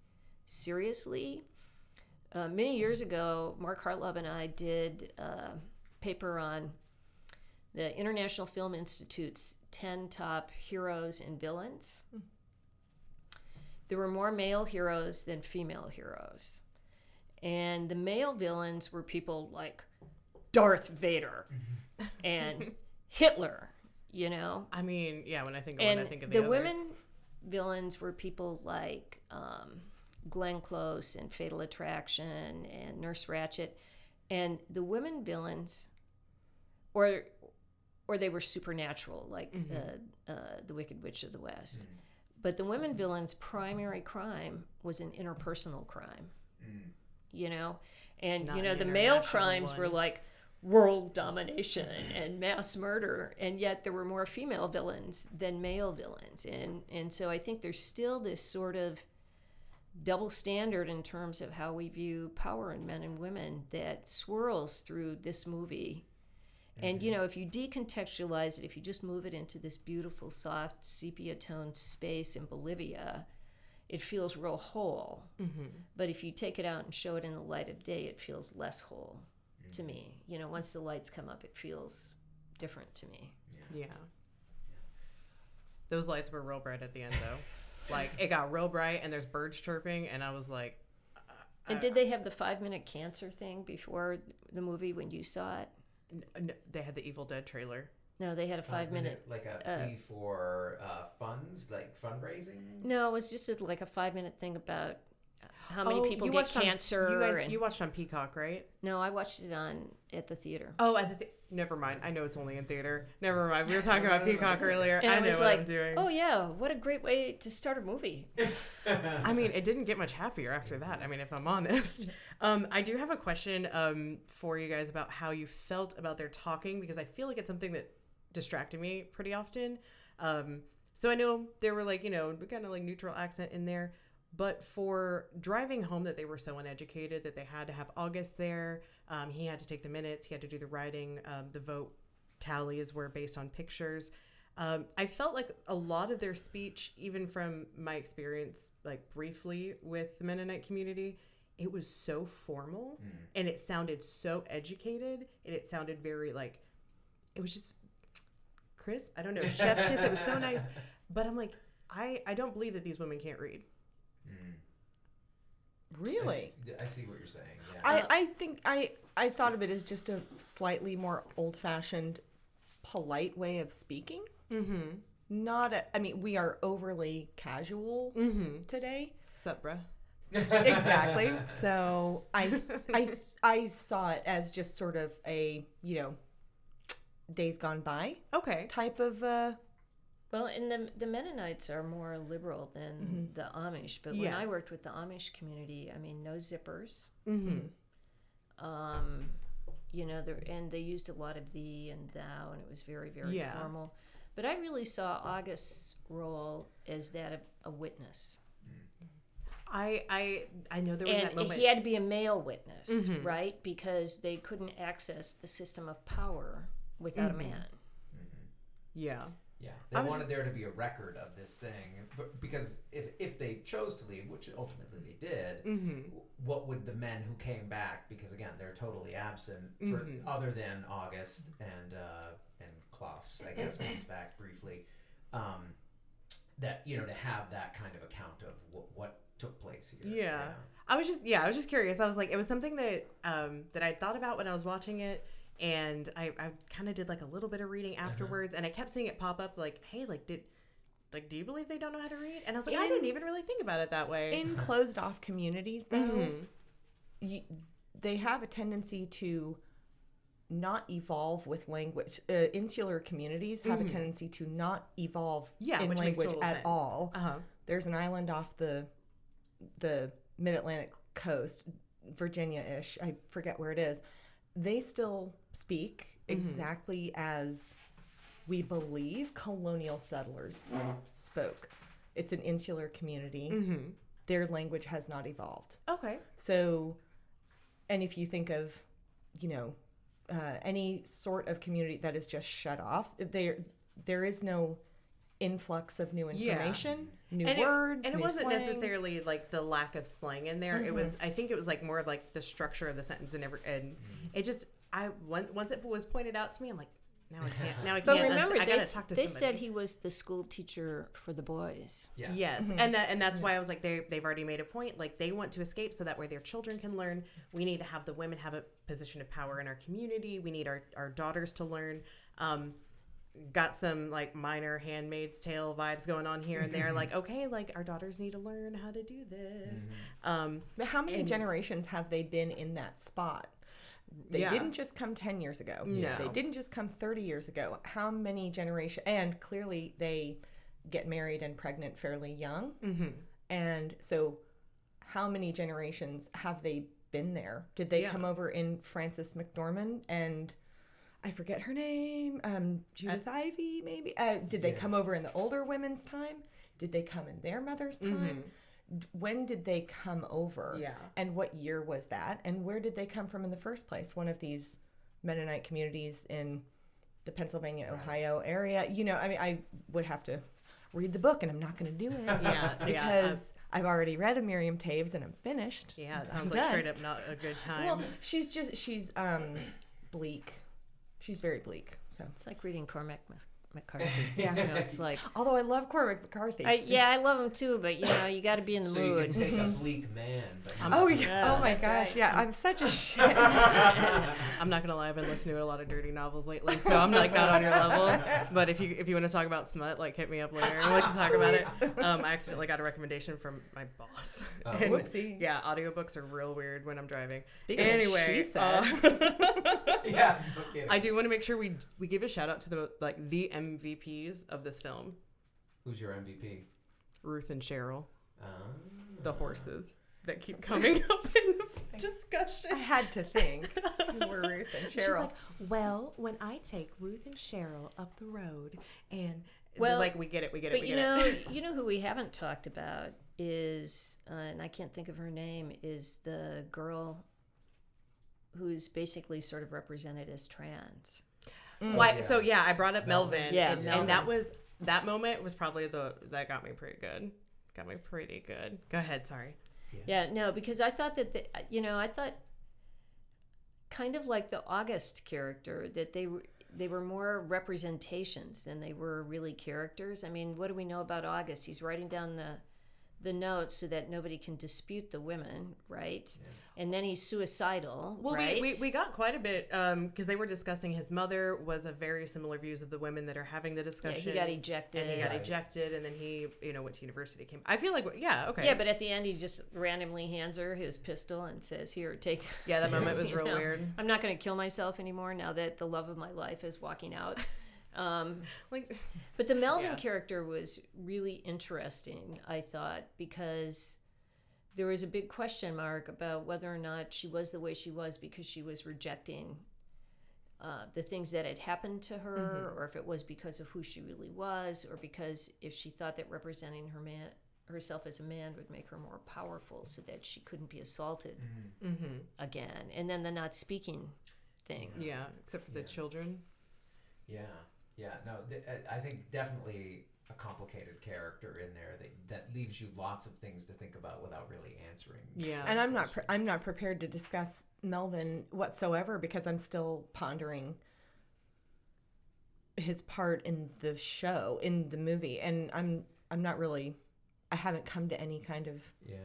seriously? Uh, many years ago mark Hartlove and i did a paper on the international film institute's 10 top heroes and villains there were more male heroes than female heroes. And the male villains were people like Darth Vader and Hitler, you know? I mean, yeah. When I think of one, I think of the, the, other. women villains were people like um, Glenn Close and Fatal Attraction and Nurse Ratched. And the women villains, or or they were supernatural, like uh, uh, the Wicked Witch of the West. But the women villains' primary crime was an interpersonal crime. You know, and Not you know an the male crimes were like world domination and mass murder, and yet there were more female villains than male villains, and and so I think there's still this sort of double standard in terms of how we view power in men and women that swirls through this movie. And mm-hmm. you know, if you decontextualize it, if you just move it into this beautiful, soft, sepia toned space in Bolivia, it feels real whole. Mm-hmm. But if you take it out and show it in the light of day, it feels less whole mm-hmm. to me. You know, once the lights come up, it feels different to me. Yeah. Those lights were real bright at the end, though. like it got real bright, and there's birds chirping, and I was like, uh, And uh, did they uh. have the five minute cancer thing before the movie when you saw it? N- n- they had the Evil Dead trailer. No, they had a five minute. like a uh, plea for uh, funds, like fundraising. No, it was just a, like a five minute thing about how many Oh, people you get watched on- cancer. you guys, and, you watched on Peacock, right? no, I watched it on at the theater. Oh, at the th- never mind. I know it's only in theater. Never mind. We were talking about Peacock earlier. And I, I, know was what like, I'm doing. oh yeah, what a great way to start a movie. I mean, it didn't get much happier after that. I mean, if I'm honest. Um, I do have a question um, for you guys about how you felt about their talking because I feel like it's something that distracted me pretty often. Um, so I know there were like, you know, kind of like neutral accent in there. But for driving home, that they were so uneducated that they had to have August there. Um, he had to take the minutes, he had to do the writing. Um, the vote tallies were based on pictures. Um, I felt like a lot of their speech, even from my experience, like briefly with the Mennonite community, it was so formal and it sounded so educated and it sounded very like, it was just crisp. I don't know, chef kiss. It was so nice. But I'm like, I, I don't believe that these women can't read. Really? I see, I see what you're saying. Yeah. I, I think I I thought of it as just a slightly more old fashioned, polite way of speaking. Mm-hmm. Not a, I mean we are overly casual Mm-hmm. today. Sup, bruh? Exactly. So I I I saw it as just sort of a you know days gone by Okay. type of uh Well, and the the Mennonites are more liberal than the Amish. But when I worked with the Amish community, I mean, no zippers. Mm-hmm. Um, you know, there and they used a lot of thee and thou, and it was very very Yeah. formal. But I really saw August's role as that of a witness. I I I know there was that moment. he had to be a male witness, Mhm. right? Because they couldn't access the system of power without Mhm. a man. yeah. Yeah, they was wanted just- there to be a record of this thing, but because if if they chose to leave, which ultimately they did, Mm-hmm. what would the men who came back? Because again, they're totally absent for Mhm. other than August and uh, and Klaas, I guess comes back briefly. Um, that you know to have that kind of account of what, what took place here. Yeah. I was just yeah, I was just curious. I was like, it was something that um that I thought about when I was watching it, and I I kind of did like a little bit of reading afterwards, and I kept seeing it pop up like, hey, like did. Like, do you believe they don't know how to read? And I was like, I didn't even really think about it that way. in closed off communities though Mhm. you, they have a tendency to not evolve with language. Uh, insular communities have Mhm. a tendency to not evolve Yeah, in language at sense. all. Uh huh. There's an island off the the mid Atlantic coast, Virginia ish. I forget where it is. They still speak Mm-hmm. exactly as we believe colonial settlers spoke. It's an insular community. Mm-hmm. Their language has not evolved. Okay. So, and if you think of, you know, uh, any sort of community that is just shut off, there there is no influx of new Yeah. information, new and words, it, and it wasn't slang. necessarily like the lack of slang in there. It was, mm-hmm. I think, it was like more of like the structure of the sentence and every, and mm-hmm. it just, I once once it was pointed out to me, I'm like, now I can't, now I can't. But remember, I they, gotta s- talk to they somebody. said he was the school teacher for the boys. Yeah. Yes, and mm-hmm. that and that's why I was like, they they've already made a point. Like they want to escape so that way their children can learn. We need to have the women have a position of power in our community. We need our our daughters to learn. Um, got some like minor Handmaid's Tale vibes going on here and there. like okay, like our daughters need to learn how to do this. Um, But how many generations have they been in that spot? They Yeah. didn't just come 10 years ago. No. They didn't just come 30 years ago. How many generations? And clearly they get married and pregnant fairly young. Mm-hmm. And so, how many generations have they been there? Did they Yeah. come over in Frances McDormand and I forget her name, um, Judith Ivey, maybe? Uh, did they Yeah. come over in the older women's time? Did they come in their mother's time? D- When did they come over? Yeah. And what year was that? And where did they come from in the first place? One of these Mennonite communities in the Pennsylvania, Ohio area. You know, I mean, I would have to read the book, and I'm not going to do it. Yeah, yeah, uh, because I've already read a Miriam Toews and I'm finished. Yeah, it I'm sounds like done. straight up not a good time. Well, she's just she's um bleak. She's very bleak. So, It's like reading Cormac McCarthy. Yeah. You know, it's like, although I love Cormac McCarthy. I, yeah, I love him too, but you know, you got to be in the So you mood. can take a bleak man, but oh yeah. Yeah, oh my gosh. right. Yeah, I'm such a shit. I'm not gonna lie, I've been listening to a lot of dirty novels lately, so I'm like not on your level. But if you if you want to talk about smut, like hit me up later and we can talk about it. Um, I accidentally got a recommendation from my boss. Oh. And, Whoopsie. Yeah, audiobooks are real weird when I'm driving. Speaking anyway, of she said. uh, yeah. Okay. I do want to make sure we we give a shout out to the like the MVPs of this film, Who's your MVP? Ruth and Cheryl, Ah. the horses that keep coming up in the discussion. I had to think who were Ruth and She's Cheryl. like, well, when I take Ruth and Cheryl up the road, and Well, well, like we get it, we get it, But we you get know, it. you know who we haven't talked about is, uh, and I can't think of her name, is the girl who's basically sort of represented as trans. Mm. Why? yeah. So yeah, I brought up Melvin. Melvin, Yeah, and, Melvin. and that was that moment was probably the that got me pretty good. Got me pretty good. Go ahead. Sorry. Yeah, no, because I thought that, the, uh, you know, I thought kind of like the August character that they were they were more representations than they were really characters. I mean, what do we know about August? He's writing down the the notes so that nobody can dispute the women, right? And then he's suicidal, Well, right? we, we, we got quite a bit um, because they were discussing his mother was of very similar views of the women that are having the yeah, discussion. he got ejected. and he got Right. ejected, and then he you know went to university. Came. I feel like yeah, okay. Yeah, but at the end, he just randomly hands her his pistol and says, "Here, take." yeah, that moment this," was real know. weird. I'm not going to kill myself anymore now that the love of my life is walking out. Um, Like but the Melvin Yeah. character was really interesting, I thought, because there was a big question mark about whether or not she was the way she was because she was rejecting uh, the things that had happened to her, or if it was because of who she really was, or because if she thought that representing her man herself as a man would make her more powerful, so that she couldn't be assaulted mhm. again, and then the not speaking thing. yeah, except for the children. Yeah, yeah. No, th- I- I think definitely a complicated character in there that that leaves you lots of things to think about without really answering. Yeah. and I'm not pre- I'm not prepared to discuss Melvin whatsoever because I'm still pondering his part in the show in the movie and I'm I'm not really I haven't come to any kind of Yeah.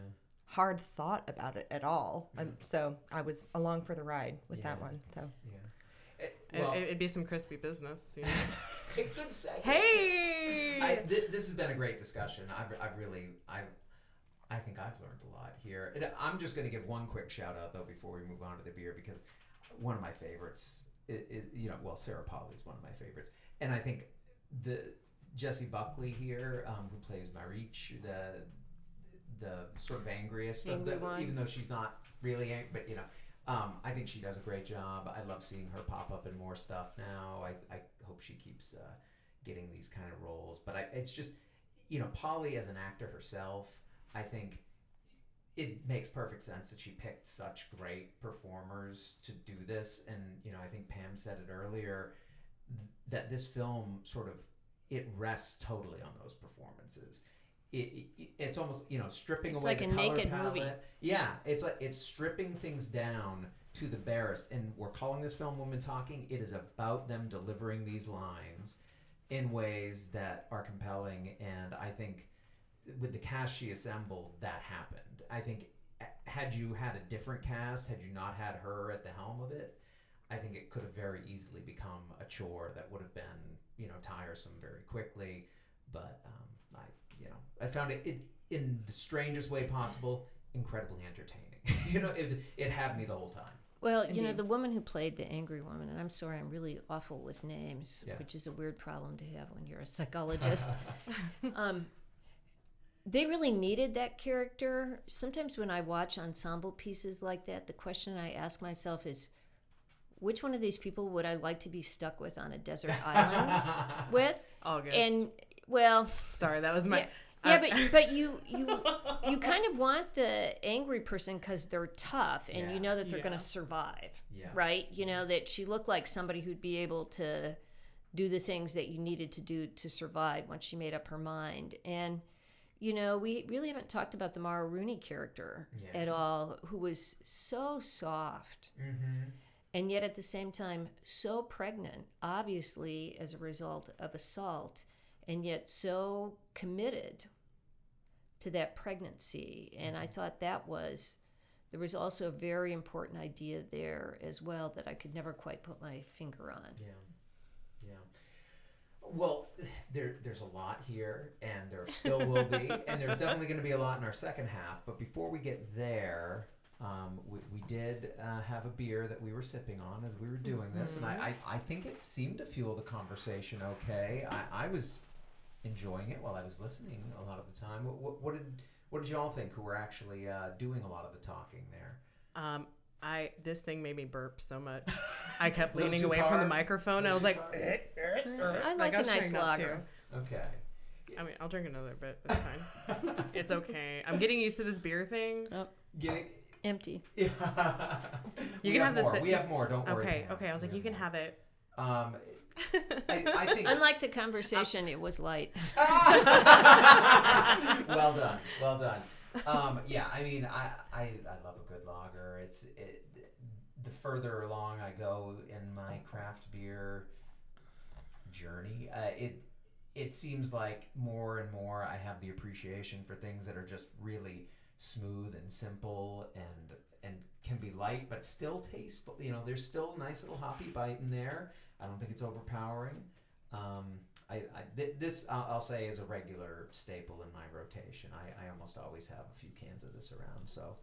hard thought about it at all. Um, so I was along for the ride with that one. So Yeah. It, It- well, it'd be some crispy business. You know? it could say. hey. I, th- this has been a great discussion. I've, I've really, I, I think I've learned a lot here. And I'm just going to give one quick shout out though before we move on to the beer because one of my favorites, it, it, you know, well, Sarah Polley is one of my favorites, and I think the Jessie Buckley here, um, who plays Mariche, the the sort of angriest of Angry the, even though she's not really angry, but you know. Um, I think she does a great job. I love seeing her pop up in more stuff now. I, I hope she keeps uh, getting these kind of roles. But I, it's just, you know, Polley as an actor herself, I think it makes perfect sense that she picked such great performers to do this. And, you know, I think Pam said it earlier that this film sort of, it rests totally on those performances. It, it, it's almost you know stripping It's away like the a color naked palette. movie. Yeah, it's like it's stripping things down to the barest, and we're calling this film "Women Talking." It is about them delivering these lines in ways that are compelling, and I think with the cast she assembled, that happened. I think had you had a different cast, had you not had her at the helm of it, I think it could have very easily become a chore that would have been you know tiresome very quickly. But um, I you know I found it, it in the strangest way possible incredibly entertaining. you know, it, it had me the whole time. Well, you know, the woman who played the angry woman, and I'm sorry, I'm really awful with names, Yeah. which is a weird problem to have when you're a psychologist. um, they really needed that character. Sometimes when I watch ensemble pieces like that, the question I ask myself is which one of these people would I like to be stuck with on a desert island with? August. And, well, Sorry, that was my. yeah, yeah, but but you you you kind of want the angry person because they're tough and Yeah. you know that they're going to survive, Yeah. right? You know that she looked like somebody who'd be able to do the things that you needed to do to survive once she made up her mind. And you know, we really haven't talked about the Mara Rooney character Yeah. at all, who was so soft Mm-hmm. and yet at the same time so pregnant, obviously as a result of assault, and yet so committed to that pregnancy. And I thought that was, there was also a very important idea there as well that I could never quite put my finger on. Yeah, yeah. Well, there there's a lot here, and there still will be, and there's definitely going to be a lot in our second half. But before we get there, um, we, we did uh, have a beer that we were sipping on as we were doing this, and I, I, I think it seemed to fuel the conversation okay. I, I was enjoying it while I was listening a lot of the time. What, what, what did what did y'all think? Who were actually uh, doing a lot of the talking there? Um, I this thing made me burp so much. I kept leaning too away from the hard? microphone. I Little was too like, hard? I like a was nice trying to. lager. Okay. I mean, I'll drink another bit. It's fine. it's okay. I'm getting used to this beer thing. Getting. Empty. Yeah. You we can have this more. We have more. Don't worry. Okay, okay. I was like, you can more. have it. Um, I, I think. Unlike the conversation, it was light. well done. Well done. Um, yeah, I mean, I, I, I love a good lager. It's it, the further along I go in my craft beer journey, uh, it it seems like more and more I have the appreciation for things that are just really smooth and simple and and can be light but still tasteful. You know, there's still a nice little hoppy bite in there. I don't think it's overpowering. Um, I, I th- this I'll, I'll say is a regular staple in my rotation. I, I almost always have a few cans of this around. So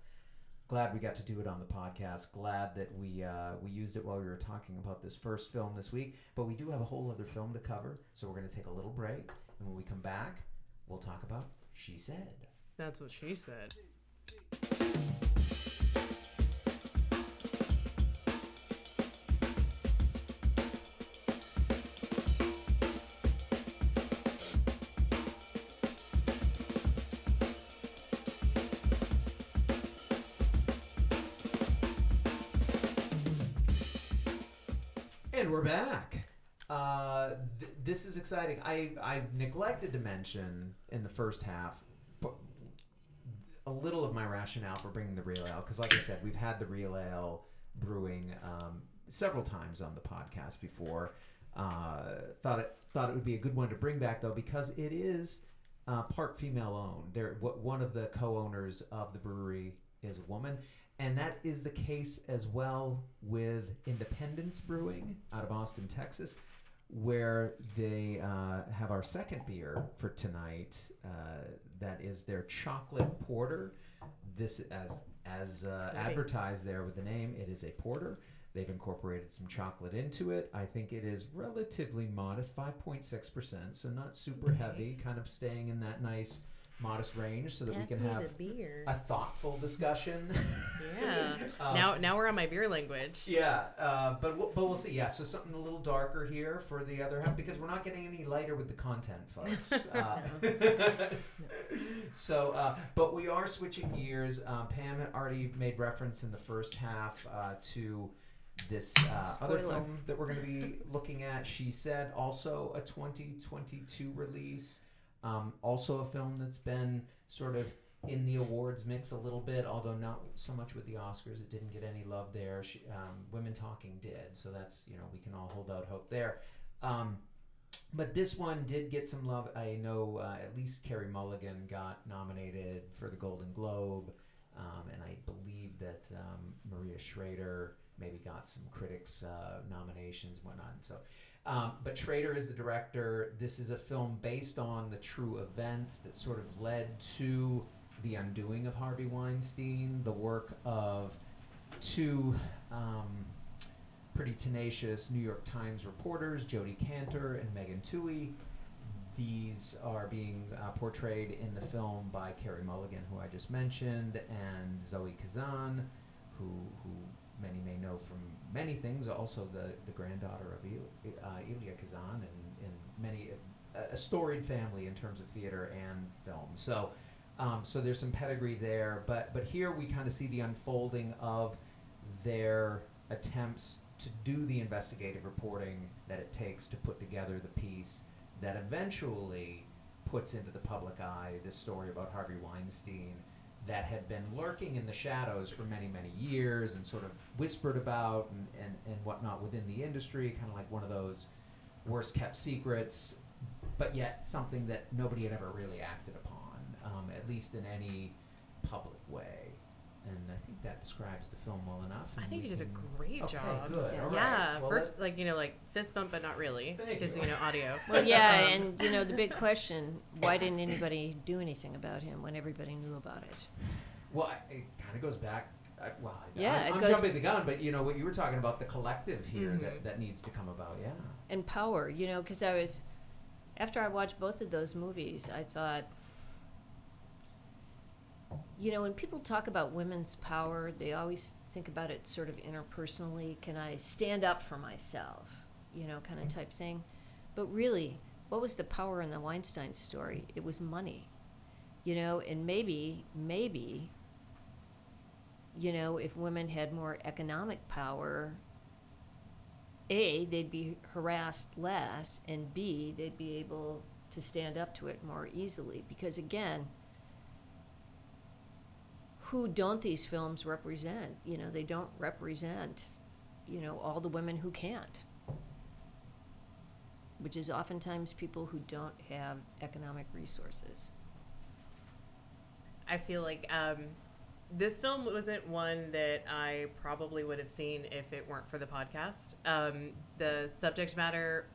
glad we got to do it on the podcast. Glad that we uh, we used it while we were talking about this first film this week. But we do have a whole other film to cover, so we're going to take a little break, and when we come back, we'll talk about She Said. That's what she said. Is exciting. I I neglected to mention in the first half but a little of my rationale for bringing the real ale because, like I said, we've had the real ale brewing um, several times on the podcast before. Uh, thought it thought it would be a good one to bring back though because it is uh, part female owned. There, one of the co-owners of the brewery is a woman, and that is the case as well with Independence Brewing out of Austin, Texas, where they uh, have our second beer for tonight. Uh, that is their chocolate porter. This, uh, as uh, advertised there with the name, it is a porter. They've incorporated some chocolate into it. I think it is relatively modest, 5.6%, so not super heavy, kind of staying in that nice, modest range so that we can have a thoughtful discussion. Yeah. Um, now, now we're on my beer language. Yeah, uh, but we'll, but we'll see. Yeah, so something a little darker here for the other half because we're not getting any lighter with the content, folks. Uh, so, uh, but we are switching gears. Um, Pam had already made reference in the first half uh, to this uh, other film that we're going to be looking at. She said also a 2022 release. Um, also a film that's been sort of in the awards mix a little bit, although not so much with the Oscars. It didn't get any love there. She, um, Women Talking did, so that's you know we can all hold out hope there. Um, but this one did get some love. I know uh, at least Carey Mulligan got nominated for the Golden Globe, um, and I believe that um, Maria Schrader maybe got some critics uh, nominations and whatnot. So, um, but Schrader is the director. This is a film based on the true events that sort of led to the undoing of Harvey Weinstein, the work of two um, pretty tenacious New York Times reporters, Jodi Kantor and Megan Twohey. These are being uh, portrayed in the film by Carey Mulligan, who I just mentioned, and Zoe Kazan, who who many may know from many things, also the, the granddaughter of uh, Elia Kazan, and, and many a, a storied family in terms of theater and film. So, um, so there's some pedigree there, but but here we kind of see the unfolding of their attempts to do the investigative reporting that it takes to put together the piece that eventually puts into the public eye this story about Harvey Weinstein that had been lurking in the shadows for many, many years and sort of whispered about and, and, and whatnot within the industry, kind of like one of those worst kept secrets, but yet something that nobody had ever really acted upon, um, at least in any public way. And I think that describes the film well enough. I and think we you did a can- great Okay, job. good. Yeah. All right. Yeah, Well, vir- like you know, like fist bump, but not really, because you. you know audio. Well, yeah, Um, and you know the big question: Why didn't anybody do anything about him when everybody knew about it? Well, I- it kind of goes back. I, well, yeah, I'm, it I'm goes- jumping the gun, but you know what you were talking about the collective here Mhm. that, that needs to come about. Yeah. and power you know because i was after i watched both of those movies i thought you know when people talk about women's power they always think about it sort of interpersonally. Can i stand up for myself? You know kind of type thing. But really what was the power in the weinstein story? It was money. You know and maybe maybe you know if women had more economic power a they'd be harassed less and b they'd be able to stand up to it more easily. Because again who don't these films represent you know they don't represent you know all the women who can't which is oftentimes people who don't have economic resources I feel like um, this film wasn't one that I probably would have seen if it weren't for the podcast. Um, the subject matter,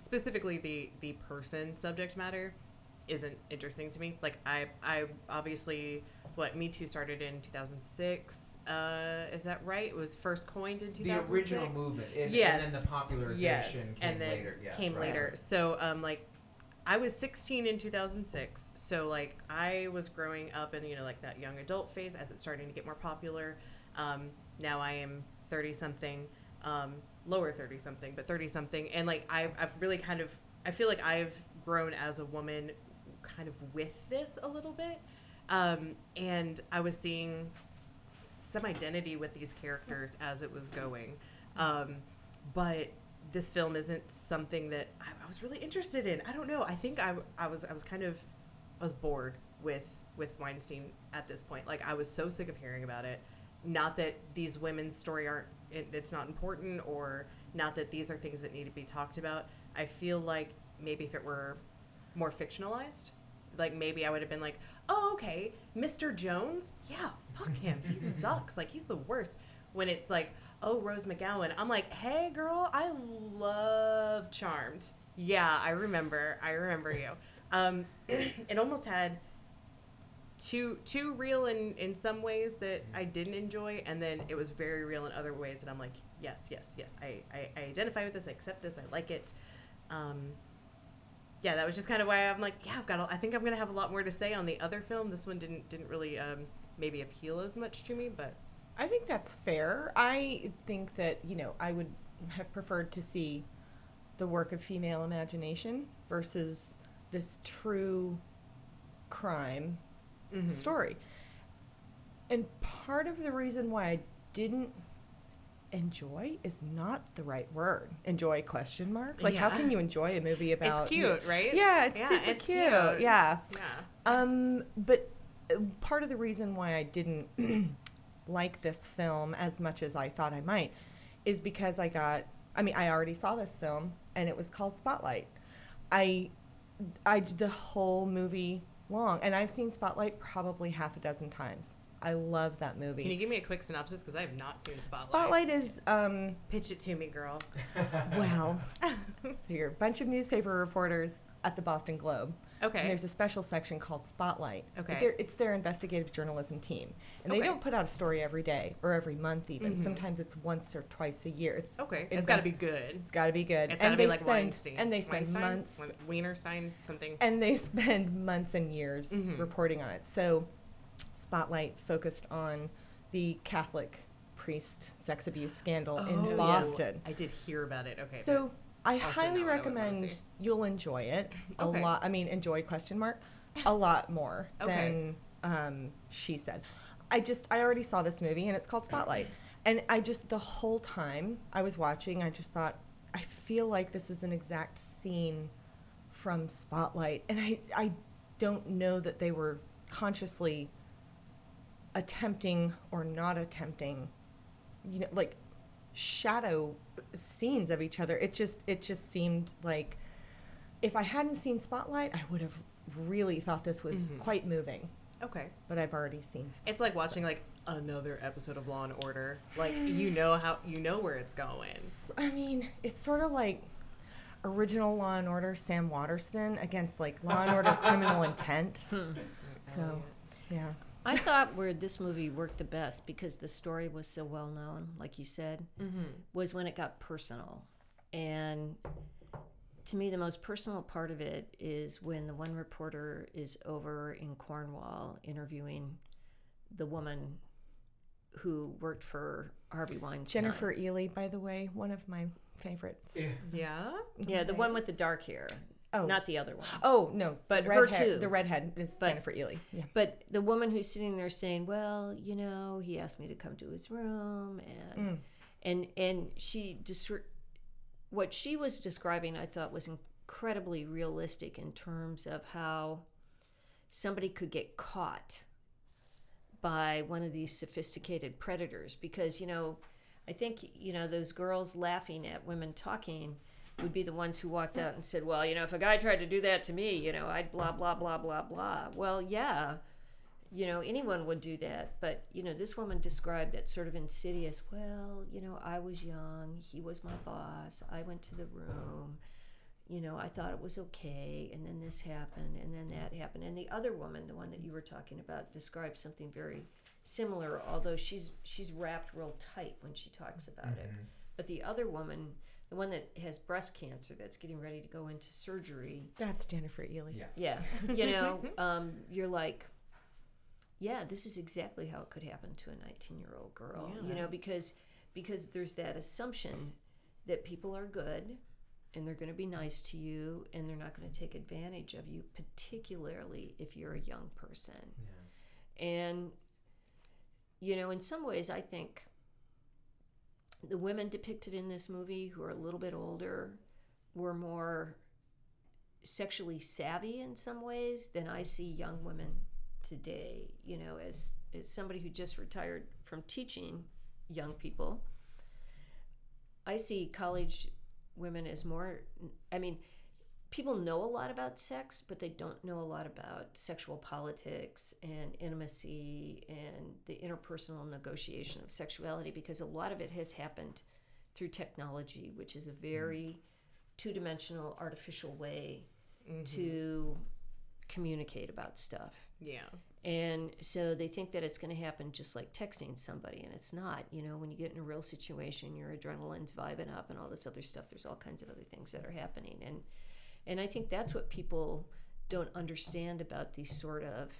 specifically the the person subject matter, isn't interesting to me. Like I I obviously what Me Too started in 2006. Uh, is that right? It was first coined in 2006. The original movement, and, Yes. and then the popularization yes, came and then later. Yes, came right. later. So um like I was 16 in 2006. So like I was growing up in you know like that young adult phase as it's starting to get more popular. Um, now I am 30 something, um, lower 30 something, but 30 something, and like I've I've really kind of I feel like I've grown as a woman, kind of with this a little bit, um, and I was seeing some identity with these characters as it was going. Um, but this film isn't something that I, I was really interested in. I don't know. I think I, I was I was kind of I was bored with with Weinstein at this point. Like I was so sick of hearing about it. Not that these women's story aren't it, it's not important or not that these are things that need to be talked about. I feel like maybe if it were more fictionalized, like maybe I would have been like, "Oh, okay, Mr. Jones? Yeah, fuck him. He sucks. Like he's the worst." When it's like, "Oh, Rose McGowan." I'm like, "Hey, girl, I love Charmed." Yeah, I remember. I remember you. Um, it almost had too too real in in some ways that I didn't enjoy, and then it was very real in other ways that I'm like, yes, yes, yes. I I, I identify with this. I accept this. I like it. Um, yeah, that was just kind of why I'm like, yeah, I've got. A, I think I'm gonna have a lot more to say on the other film. This one didn't didn't really um, maybe appeal as much to me, but I think that's fair. I think that, you know, I would have preferred to see the work of female imagination versus this true crime Mm-hmm. story. And part of the reason why I didn't enjoy is not the right word. Enjoy question mark. Like how can you enjoy a movie about it's cute, right? Yeah, it's Yeah, super it's cute. cute. Yeah. yeah. Um, but uh, part of the reason why I didn't like this film as much as I thought I might is because I got. I mean, I already saw this film, and it was called Spotlight. I, I the whole movie long, and I've seen Spotlight probably half a dozen times. I love that movie. Can you give me a quick synopsis because I have not seen Spotlight. Spotlight is um, Pitch it to me, girl. well, so you're a bunch of newspaper reporters at the Boston Globe Okay. And there's a special section called Spotlight. Okay. They're- it's their investigative journalism team, and they Okay. don't put out a story every day or every month. Even sometimes it's once or twice a year. It's Mm-hmm. Okay. It's got to be good. It's got to be good. It's got to and be they like spend, Weinstein. And they spend Weinstein? months Wein- Wienerstein, something. and they spend months and years Mm-hmm. reporting on it. So, Spotlight focused on the Catholic priest sex abuse scandal Oh, in yeah. Boston. I did hear about it. Okay. So, I highly now I know what I wanna recommend you'll enjoy it a Okay. lot. I mean, enjoy question mark a lot more Okay. than um, she said. I just I already saw this movie and it's called Spotlight, and I just the whole time I was watching, I just thought I feel like this is an exact scene from Spotlight, and I I don't know that they were consciously attempting or not attempting, you know, like shadow scenes of each other. It just it just seemed like if I hadn't seen Spotlight, I would have really thought this was mm-hmm. quite moving. okay. But I've already seen. Spotlight. It's like watching like another episode of Law and Order. Like you know how you know where it's going. i mean, it's sort of like original Law and Order Sam Waterston against like Law and Order Criminal Intent. Hmm. So, yeah. I thought where this movie worked the best because the story was so well known, like you said, mm-hmm. was when it got personal. And to me, the most personal part of it is when the one reporter is over in Cornwall interviewing the woman who worked for Harvey Weinstein. Jennifer Ehle, by the way, one of my favorites. Yeah. Yeah, the one with the dark hair. Oh. Not the other one. Oh no, But the her redhead, too. The redhead is But- Jennifer Ehle. Yeah. But the woman who's sitting there saying, "Well, you know, he asked me to come to his room," and mm. and and she descri- what she was describing, I thought was incredibly realistic in terms of how somebody could get caught by one of these sophisticated predators. Because you know, I think you know those girls laughing at women talking would be the ones who walked out and said, "Well, you know, if a guy tried to do that to me, you know, I'd blah blah blah blah blah." Well, yeah, you know, anyone would do that, but you know, this woman described it sort of insidious. Well, you know, I was young, he was my boss. I went to the room. You know, I thought it was okay, and then this happened, and then that happened. And the other woman, the one that you were talking about, described something very similar, although she's she's wrapped real tight when she talks about it. Mm-hmm. But the other woman, the one that has breast cancer that's getting ready to go into surgery, That's Jennifer Ehle. Yeah. yeah, you know, um, you're like, yeah, this is exactly how it could happen to a 19 year old girl. You know, because because there's that assumption that people are good and they're going to be nice to you and they're not going to take advantage of you, particularly if you're a young person. Yeah. And you know, in some ways, I think the women depicted in this movie who are a little bit older were more sexually savvy in some ways than I see young women today. You know, as as somebody who just retired from teaching young people, I see college women as more. I mean, people know a lot about sex, but they don't know a lot about sexual politics and intimacy and the interpersonal negotiation of sexuality because a lot of it has happened through technology, which is a mm-hmm. very two dimensional, artificial way mm-hmm. to communicate about stuff. Yeah. And so they think that it's going to happen just like texting somebody, and it's not. You know, when you get in a real situation, your adrenaline's vibing up and all this other stuff. There's all kinds of other things that are happening, and and I think that's what people don't understand about these sort of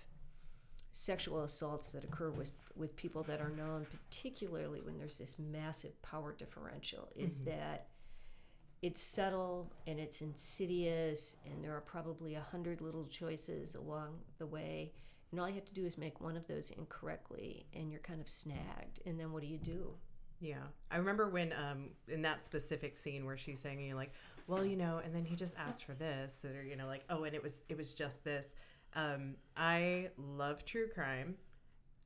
sexual assaults that occur with with people that are known, particularly when there's this massive power differential, is that it's subtle and it's insidious, and there are probably a hundred little choices along the way. And all you have to do is make one of those incorrectly, and you're kind of snagged. And then what do you do? Yeah. I remember when um in that specific scene where she's saying you're like, well, you know, and then he just asked for this or you know like, oh, and it was it was just this. Um I love true crime.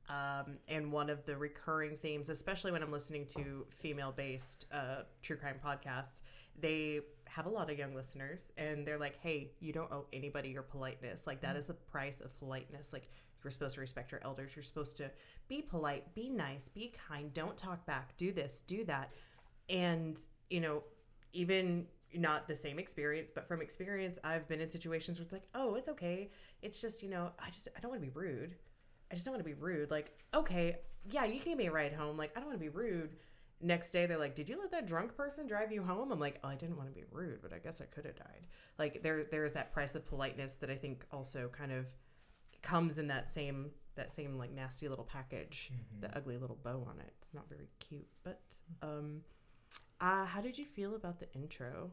Um, and one of the recurring themes, especially when I'm listening to female based uh, true crime podcasts, they have a lot of young listeners and they're like, hey, you don't owe anybody your politeness. Like, that is the price of politeness. Like, you're supposed to respect your elders. You're supposed to be polite, be nice, be kind, don't talk back, do this, do that. And, you know, even not the same experience, but from experience, I've been in situations where it's like, oh, it's okay. It's just, you know, I just, I don't want to be rude. I just don't want to be rude. Like, okay, yeah, you can give me a ride home. Like, I don't want to be rude. Next day, they're like, did you let that drunk person drive you home? I'm like, oh, I didn't want to be rude, but I guess I could have died. Like, there, there's that price of politeness that I think also kind of comes in that same, that same like nasty little package, the ugly little bow on it. It's not very cute, but, um, uh, how did you feel about the intro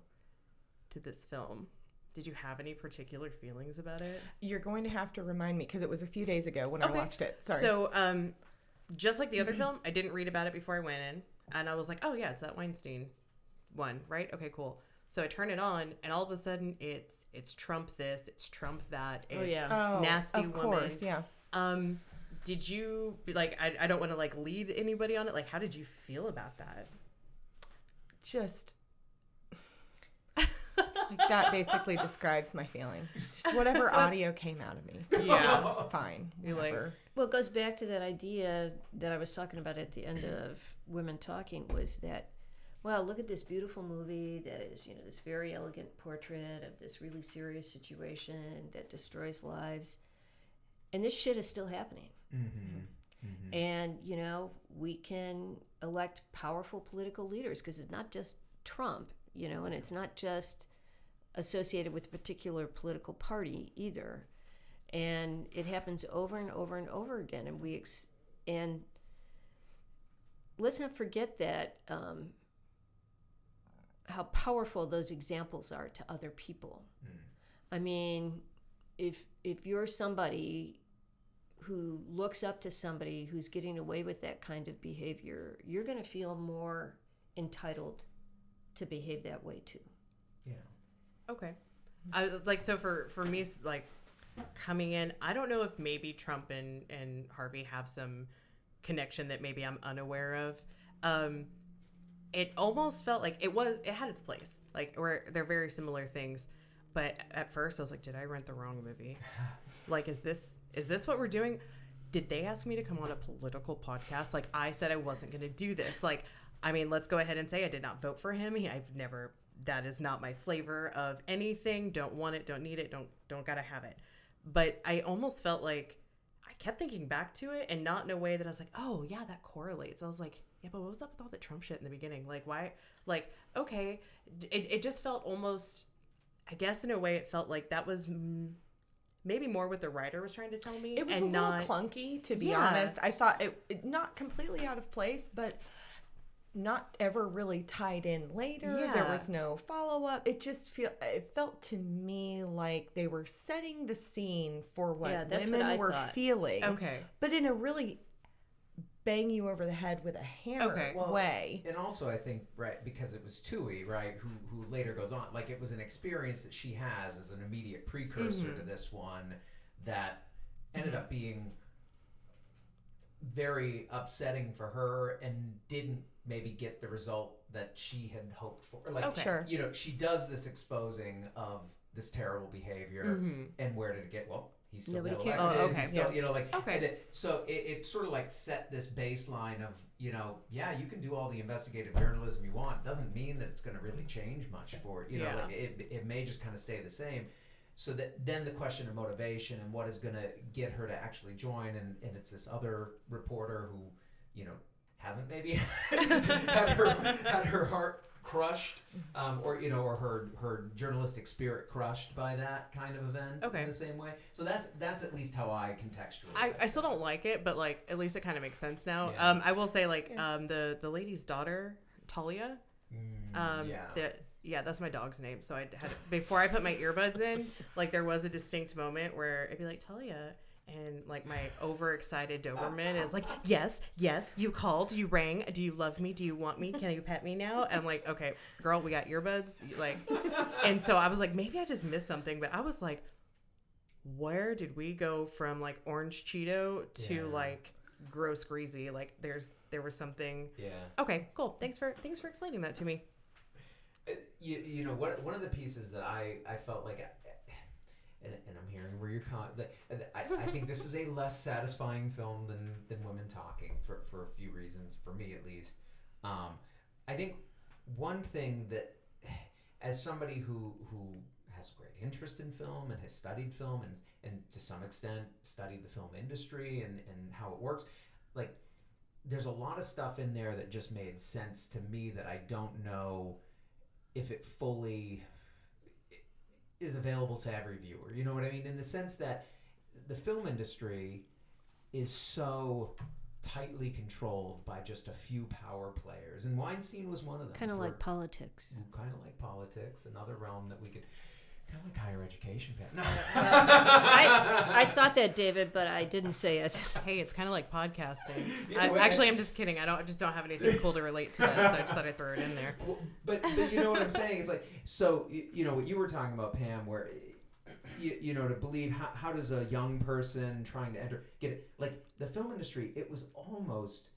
to this film? Did you have any particular feelings about it? You're going to have to remind me because it was a few days ago when I watched it. Sorry. So, um, just like the other film, I didn't read about it before I went in, and I was like, "Oh yeah, it's that Weinstein one, right? Okay, cool." So I turn it on, and all of a sudden, it's it's Trump this, it's Trump that. It's, Oh, yeah. oh, nasty of woman. course, yeah. Um, did you like? I, I don't want to like lead anybody on it. Like, how did you feel about that? Just like that basically describes my feeling. Just whatever audio came out of me. Yeah. it's fine. You're like- whatever. Well, it goes back to that idea that I was talking about at the end of Women Talking was that, well, look at this beautiful movie that is, you know, this very elegant portrait of this really serious situation that destroys lives. And this shit is still happening. Mm-hmm. And, you know, we can elect powerful political leaders because it's not just Trump, you know, and it's not just associated with a particular political party either. And it happens over and over and over again. And we, ex- and let's not forget that um, how powerful those examples are to other people. I mean, if if you're somebody who looks up to somebody who's getting away with that kind of behavior, you're going to feel more entitled to behave that way too. Yeah. Okay. I like so for for me like coming in, I don't know if maybe Trump and and Harvey have some connection that maybe I'm unaware of. Um it almost felt like it was it had its place. Like where they're very similar things. But at first I was like, did I rent the wrong movie? like is this is this what we're doing? Did they ask me to come on a political podcast? Like I said I wasn't going to do this. Like I mean, let's go ahead and say I did not vote for him. He, I've never that is not my flavor of anything. Don't want it, don't need it, don't don't got to have it. But I almost felt like I kept thinking back to it and not in a way that I was like, "Oh, yeah, that correlates." I was like, "Yeah, but what was up with all the Trump shit in the beginning? Like why like okay, it it just felt almost I guess in a way it felt like that was maybe more what the writer was trying to tell me It was and a little not clunky, to be Yeah. honest. I thought it, it not completely out of place, but not ever really tied in later. There was no follow up. It just feel it felt to me like they were setting the scene for what Yeah, that's what women were thought. feeling. Okay. But in a really bang you over the head with a hammer Okay. Well, way. And also, I think right because it was Twohey, right, who who later goes on, like it was an experience that she has as an immediate precursor to this one that ended up being very upsetting for her and didn't maybe get the result that she had hoped for. Like, Okay. Sure. you know, she does this exposing of this terrible behavior, Mhm. and where did it get? Well, he's still Nobody got cares. elected, Oh, he's okay. still- Yeah. You know, like Okay. so it, it sort of like set this baseline of you know, yeah, you can do all the investigative journalism you want. Doesn't mean that it's going to really change much for you know. Yeah. Like it, it may just kind of stay the same. So that then the question of motivation and what is going to get her to actually join, and, and it's this other reporter who, you know, hasn't maybe had her had her heart crushed, um, or you know, or her her journalistic spirit crushed by that kind of event Okay. in the same way. So that's that's at least how I contextualize. I, I still don't like it, but like at least it kind of makes sense now. Yeah. Um, I will say like um the the lady's daughter Talia. Um, yeah. the- yeah, that's my dog's name. So I had before I put my earbuds in, like there was a distinct moment where it'd be like Talia, and like my overexcited Doberman is like, yes, yes, you called, you rang. Do you love me? Do you want me? Can you pet me now? And I'm like, okay, girl, we got earbuds. Like, and so I was like, maybe I just missed something, but I was like, where did we go from like orange Cheeto to Yeah. like gross greasy? Like, there's there was something. yeah. Okay, cool. Thanks for thanks for explaining that to me. Uh, you, you know what one of the pieces that I, I felt like and, and I'm hearing where you're that- I, I think this is a less satisfying film than, than Women Talking for, for a few reasons for me at least. Um, I think one thing that as somebody who who has great interest in film and has studied film and and to some extent studied the film industry and and how it works, like there's a lot of stuff in there that just made sense to me that I don't know if it fully is available to every viewer. You know what I mean? In the sense that the film industry is so tightly controlled by just a few power players, and Weinstein was one of them. Kind of like politics. kind of like politics, another realm that we could kind of like higher education. No. I, I thought that, David, but I didn't say it. Hey, it's kind of like podcasting. Yeah, I, actually, I'm just kidding. I don't I just don't have anything cool to relate to this. So I just thought I'd throw it in there. Well, but, but you know what I'm saying? It's like so you, you know what you were talking about, Pam, where you, you know to believe how, how does a young person trying to enter get it like the film industry? It was almost.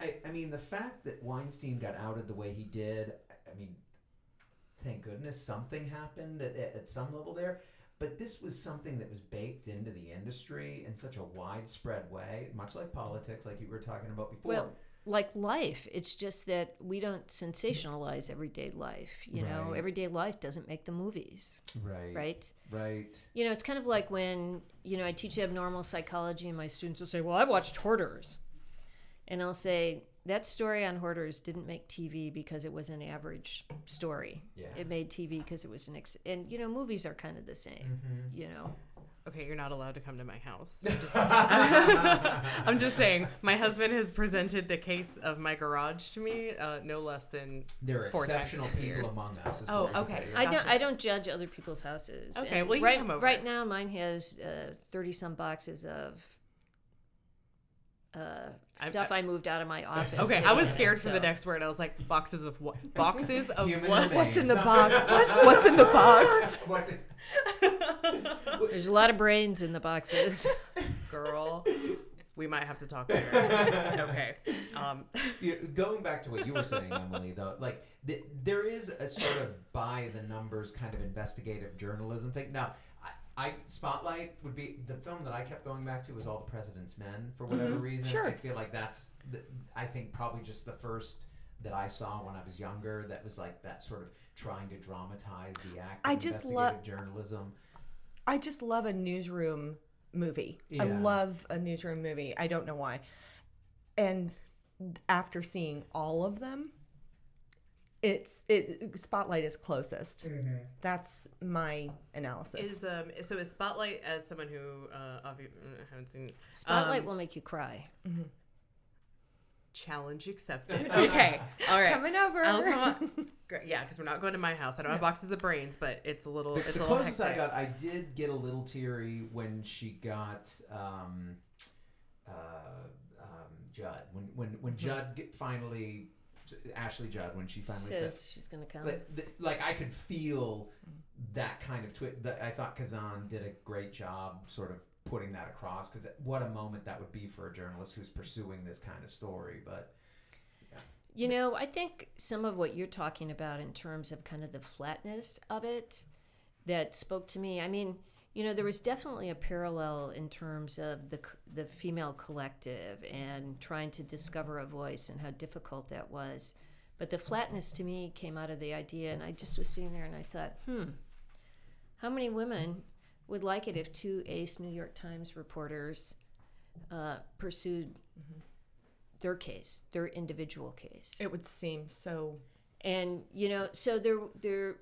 I, I mean the fact that Weinstein got outed the way he did. I- I mean, thank goodness something happened at, at, some level there. But this was something that was baked into the industry in such a widespread way, much like politics, like you were talking about before. Well, like life, it's just that we don't sensationalize everyday life. You know, Right. everyday life doesn't make the movies, right, right? right. You know, it's kind of like when, you know, I teach abnormal psychology and my students will say, Well, I watched Hoarders. And I'll say, That story on Hoarders didn't make TV because it was an average story. Yeah. It made TV because it was an ex. And, you know, movies are kind of the same, you know. Okay, you're not allowed to come to my house. I'm just, I'm just saying. My husband has presented the case of my garage to me uh, no less than There are four times exceptional in people years. among us. Oh, what I okay. I don't. I don't judge other people's houses. Okay, And well, you right, come over. right now, mine has thirty some boxes of uh, I- stuff I, moved out of my office. Okay, I was scared for the next word. I was like, boxes of what? Boxes of Human what? What's in the box? What's in the box? What's it? There's a lot of brains in the boxes. Girl, we might have to talk later. okay. Um, You- Going back to what you were saying, Emily, though, like th- there is a sort of by the numbers kind of investigative journalism thing. Now, I, Spotlight would be the film that I kept going back to was All the President's Men for mm-hmm. whatever reason. Sure. I feel like that's the, I think probably just the first that I saw when I was younger. That was like that sort of trying to dramatize the act. I just love journalism. I just love a newsroom movie. I love a newsroom movie. I don't know why. And after seeing all of them, it's it Spotlight is closest. That's my analysis. is um so is Spotlight as someone who uh obvi- uh, haven't seen Spotlight um, will make you cry. challenge accepted. Okay, all right. Coming over. I'll come on. Great. Yeah, because we're not going to my house. I don't have boxes of brains, but it's a little. The, It's the a little closest I hectic. got, I did get a little teary when she got um, uh, um, Judd. When when when Mm-hmm. Judd get finally Ashley Judd when she finally Says said, she's gonna come. like, the, like I could feel mm. that kind of twist. That I thought Kazan did a great job, sort of putting that across. Because what a moment that would be for a journalist who's pursuing this kind of story. But You know, I think some of what you're talking about in terms of kind of the flatness of it that spoke to me. I mean, you know, there was definitely a parallel in terms of the the female collective and trying to discover a voice and how difficult that was. But the flatness to me came out of the idea, and I just was sitting there and I thought, hmm, how many women would like it if two ace New York Times reporters uh, pursued their case, their individual case? it would seem so and you know so they're they're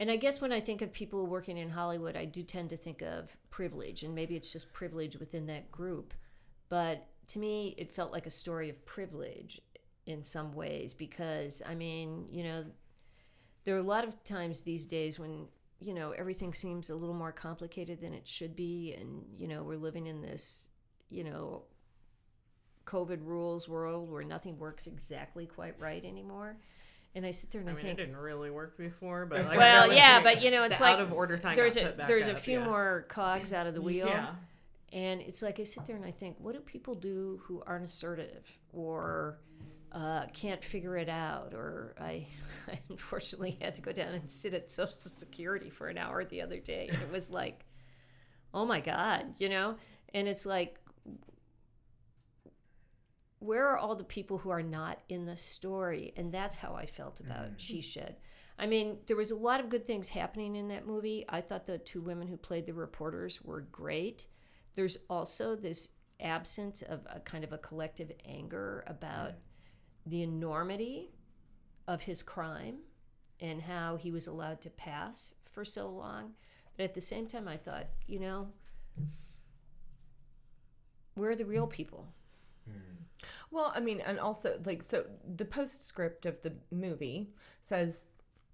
and i guess when i think of people working in hollywood i do tend to think of privilege and maybe it's just privilege within that group but to me it felt like a story of privilege in some ways because i mean you know there are a lot of times these days when you know everything seems a little more complicated than it should be and you know we're living in this you know COVID rules world where nothing works exactly quite right anymore. And I sit there and I, I mean, think, it didn't really work before, but like, well, that yeah, but you know, it's the like out of order sign. there's got a put back there's a few yeah. more cogs out of the wheel, Yeah. and it's like I sit there and I think, what do people do who aren't assertive or uh, can't figure it out? Or I, I unfortunately had to go down and sit at Social Security for an hour the other day, and it was like, oh my god, you know, and it's like where are all the people who are not in the story? And that's how I felt about mm-hmm. She Said. I mean, there was a lot of good things happening in that movie. I thought the two women who played the reporters were great. There's also this absence of a kind of a collective anger about the enormity of his crime and how he was allowed to pass for so long. But at the same time, I thought, you know, where are the real people? Hmm. Well, I mean, and also like so the postscript of the movie says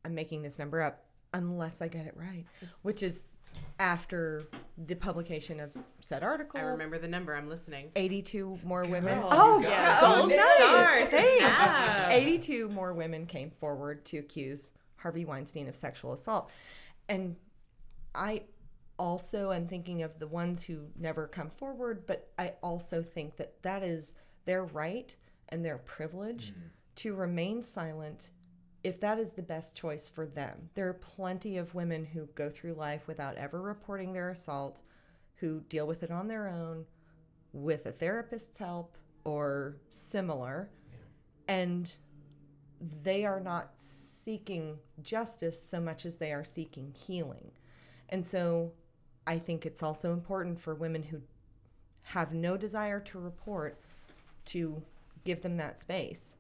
I'm making this number up unless I get it right, which is after the publication of said article. I remember the number. I'm listening. 82 more women. Girl, oh, yeah. oh, nice. stars. Thanks. Yes. 82 more women came forward to accuse Harvey Weinstein of sexual assault. And I also am thinking of the ones who never come forward, but I also think that that is their right and their privilege mm-hmm. to remain silent if that is the best choice for them. There are plenty of women who go through life without ever reporting their assault, who deal with it on their own with a therapist's help or similar. And they are not seeking justice so much as they are seeking healing. And so I think it's also important for women who have no desire to report to give them that space.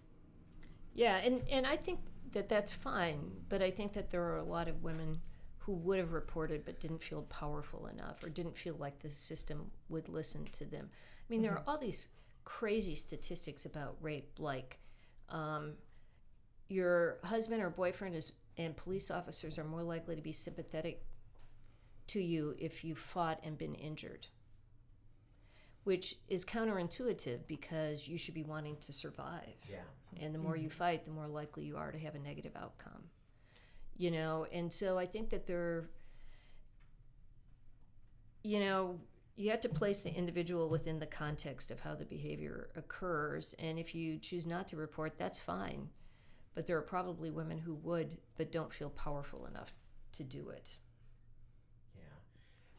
Yeah, and, and I think that that's fine, but I think that there are a lot of women who would have reported but didn't feel powerful enough or didn't feel like the system would listen to them. I mean, there are all these crazy statistics about rape, like um, your husband or boyfriend is and police officers are more likely to be sympathetic to you if you fought and been injured which is counterintuitive because you should be wanting to survive. Yeah. and the more you mm-hmm. fight the more likely you are to have a negative outcome you know? And so i think that there you know you have to place the individual within the context of how the behavior occurs. And if you choose not to report that's fine. But there are probably women who would but don't feel powerful enough to do it. Yeah,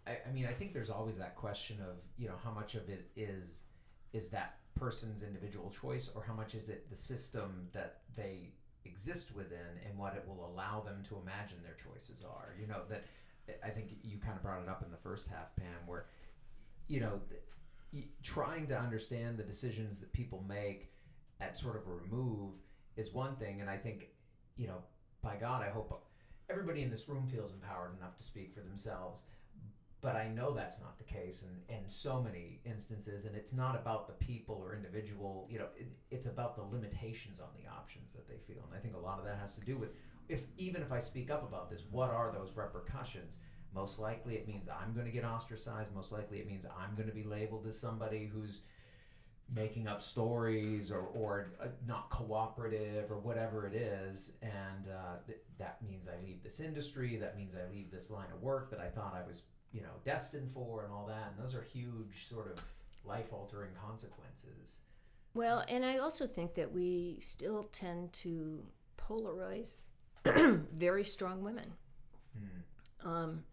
I, I mean, I think there's always that question of you know how much of it is is that person's individual choice, or how much is it the system that they exist within, and what it will allow them to imagine their choices are. You know that I think you kind of brought it up in the first half, Pam, where you know trying to understand the decisions that people make at sort of a remove is one thing, and I think you know by God, I hope everybody in this room feels empowered enough to speak for themselves. But I know that's not the case in, in so many instances, and it's not about the people or individual, you know, it, it's about the limitations on the options that they feel. And I think a lot of that has to do with if even if I speak up about this, what are those repercussions? Most likely it means I'm going to get ostracized. Most likely it means I'm going to be labeled as somebody who's making up stories or, or uh, not cooperative or whatever it is. And uh, th- that means I leave this industry. That means I leave this line of work that I thought I was, you know, destined for and all that. And those are huge sort of life altering consequences. Well, and I also think that we still tend to polarize very strong women. Um,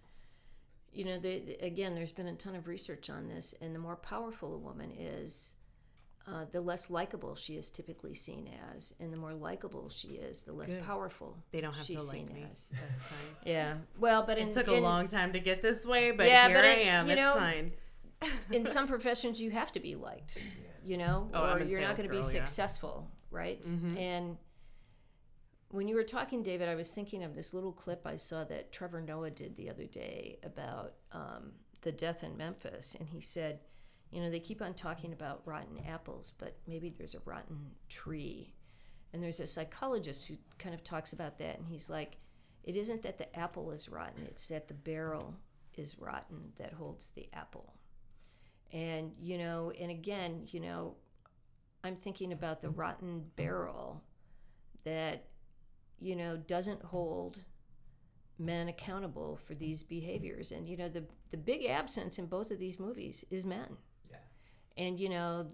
you know, the, the- again, there's been a ton of research on this, and the more powerful a woman is, uh, the less likable she is typically seen as, and the more likable she is, the less Good. powerful They don't have she's to like seen me. as. That's fine. Yeah. Well, but in, It took a in- long time to get this way, but Yeah, here but I it- am. you It's fine. in some professions you have to be liked you know Oh, or you're not going to be yeah. successful right Mhm. and when you were talking david i was thinking of this little clip i saw that trevor noah did the other day about um, the death in memphis and he said you know they keep on talking about rotten apples but maybe there's a rotten tree and there's a psychologist who kind of talks about that and he's like it isn't that the apple is rotten it's that the barrel is rotten that holds the apple and, you know, and again, you know, I'm thinking about the rotten barrel that, you know, doesn't hold men accountable for these behaviors. And, you know, the, the big absence in both of these movies is men. And, you know,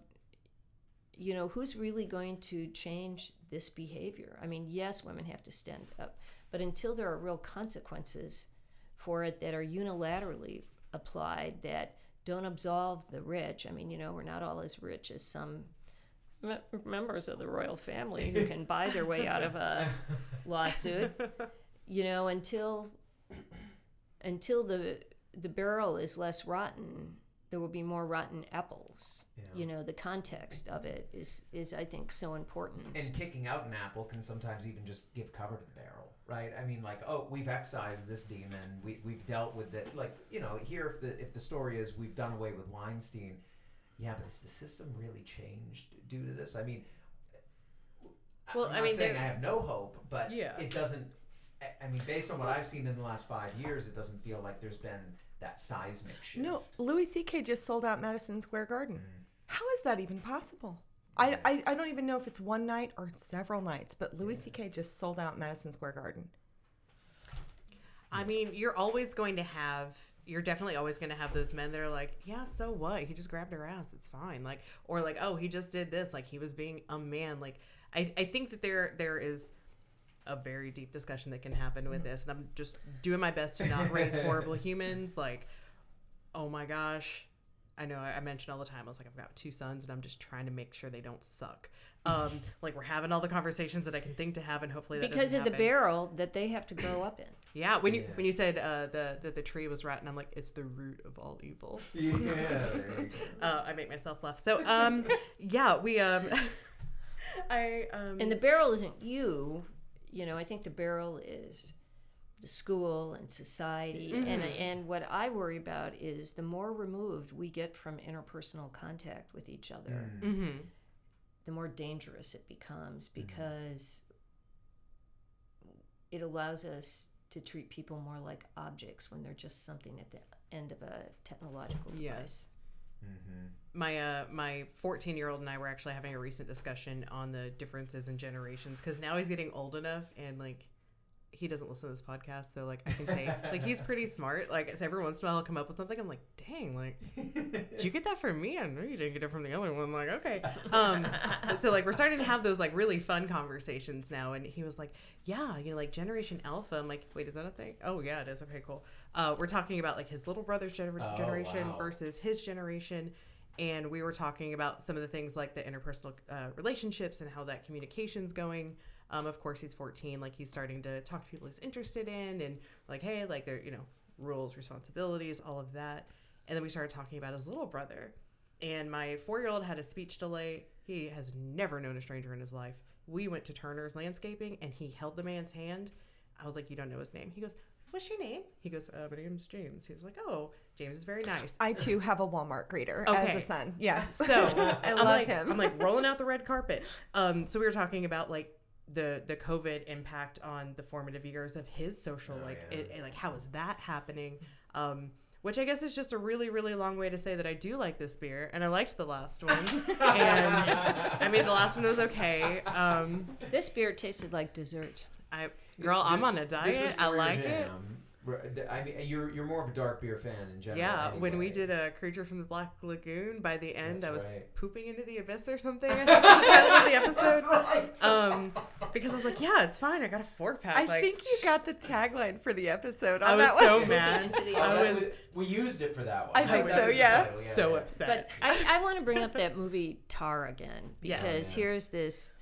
you know, who's really going to change this behavior? I mean, yes, women have to stand up, but until there are real consequences for it that are unilaterally applied that don't absolve the rich. I mean, you know, we're not all as rich as some me- members of the royal family who can buy their way out of a lawsuit. You know, until until the the barrel is less rotten, there will be more rotten apples. Yeah. You know, the context of it is is I think so important. And kicking out an apple can sometimes even just give cover to the barrel, right? I mean, like, oh, we've excised this demon. We we've dealt with it. Like, you know, here if the if the story is we've done away with Weinstein, yeah, but has the system really changed due to this? I mean, Well, I'm I mean, saying I have no hope, but Yeah. it doesn't. I- I mean, based on what I've seen in the last five years, it doesn't feel like there's been that seismic shift. No, Louis C.K. just sold out Madison Square Garden. Mm. How is that even possible? I, I, I don't even know if it's one night or several nights, but Louis C.K. just sold out Madison Square Garden. I mean, you're always going to have. You're definitely always going to have those men that are like, yeah, so what? He just grabbed her ass. It's fine. Like, or like, oh, he just did this. Like, he was being a man. Like, I, I think that there there is a very deep discussion that can happen with this, and I'm just doing my best to not raise horrible humans. Like, oh my gosh, I know I, I mention all the time. I was like, I've got two sons, and I'm just trying to make sure they don't suck. Um, like we're having all the conversations that I can think to have, and hopefully that because doesn't of the barrel that they have to grow up in. Yeah, when you Yeah. when you said uh, the that the tree was rotten, I'm like, it's the root of all evil. Yeah, there you go. Uh, I make myself laugh. So um, yeah, we um, I um, And the barrel isn't you. You know, I think the barrel is the school and society. And mm-hmm. and what I worry about is the more removed we get from interpersonal contact with each other, mhm. the more dangerous it becomes mm-hmm. because it allows us to treat people more like objects when they're just something at the end of a technological device. Yes. My uh my 14 year old and I were actually having a recent discussion on the differences in generations because now he's getting old enough and like he doesn't listen to this podcast so like I can say like he's pretty smart. Like so every once in a while he'll come up with something. I'm like dang like did you get that from me? I know you didn't get it from the other one. Like okay. Um so like we're starting to have those like really fun conversations now and he was like yeah you know like generation alpha. I'm like wait is that a thing? Oh yeah it is. Okay cool uh we're talking about like his little brother's gener- Oh, generation wow. versus his generation. And we were talking about some of the things like the interpersonal uh, relationships and how that communication's going. Um, of course he's 14 like he's starting to talk to people he's interested in and like hey like they're you know rules responsibilities all of that. And then we started talking about his little brother. And my four-year-old had a speech delay. He has never known a stranger in his life. We went to turner's landscaping and he held the man's hand. I was like you don't know his name. He goes what's your name he goes uh, my name's james he was like oh james is very nice I too have a Walmart greeter as a son. Yes. so I I'm love like, him. I'm like rolling out the red carpet. Um, so we were talking about like the the COVID impact on the formative years of his social Oh, like yeah. it, it- like how is that happening? Um, which I guess is just a really really long way to say that I do like this beer and I liked the last one. and I mean the last one was okay. Um, This beer tasted like dessert. I girl, I'm on a this diet. was I your like it. jam. Re- th- I mean, you're you're more of a dark beer fan in general. Yeah, when we did a creature from the Black Lagoon, by the end That's I was right. pooping into the abyss or something. I think was the title of the episode. Um, because I was like, yeah, it's fine. I got a four pack. I like, think you got the tagline for the episode on I was that so one. mad. Into the I was was- we used it for that one. I That think so, the yeah. so upset. But I, I want to bring up that movie Tar again because Yeah. here's this,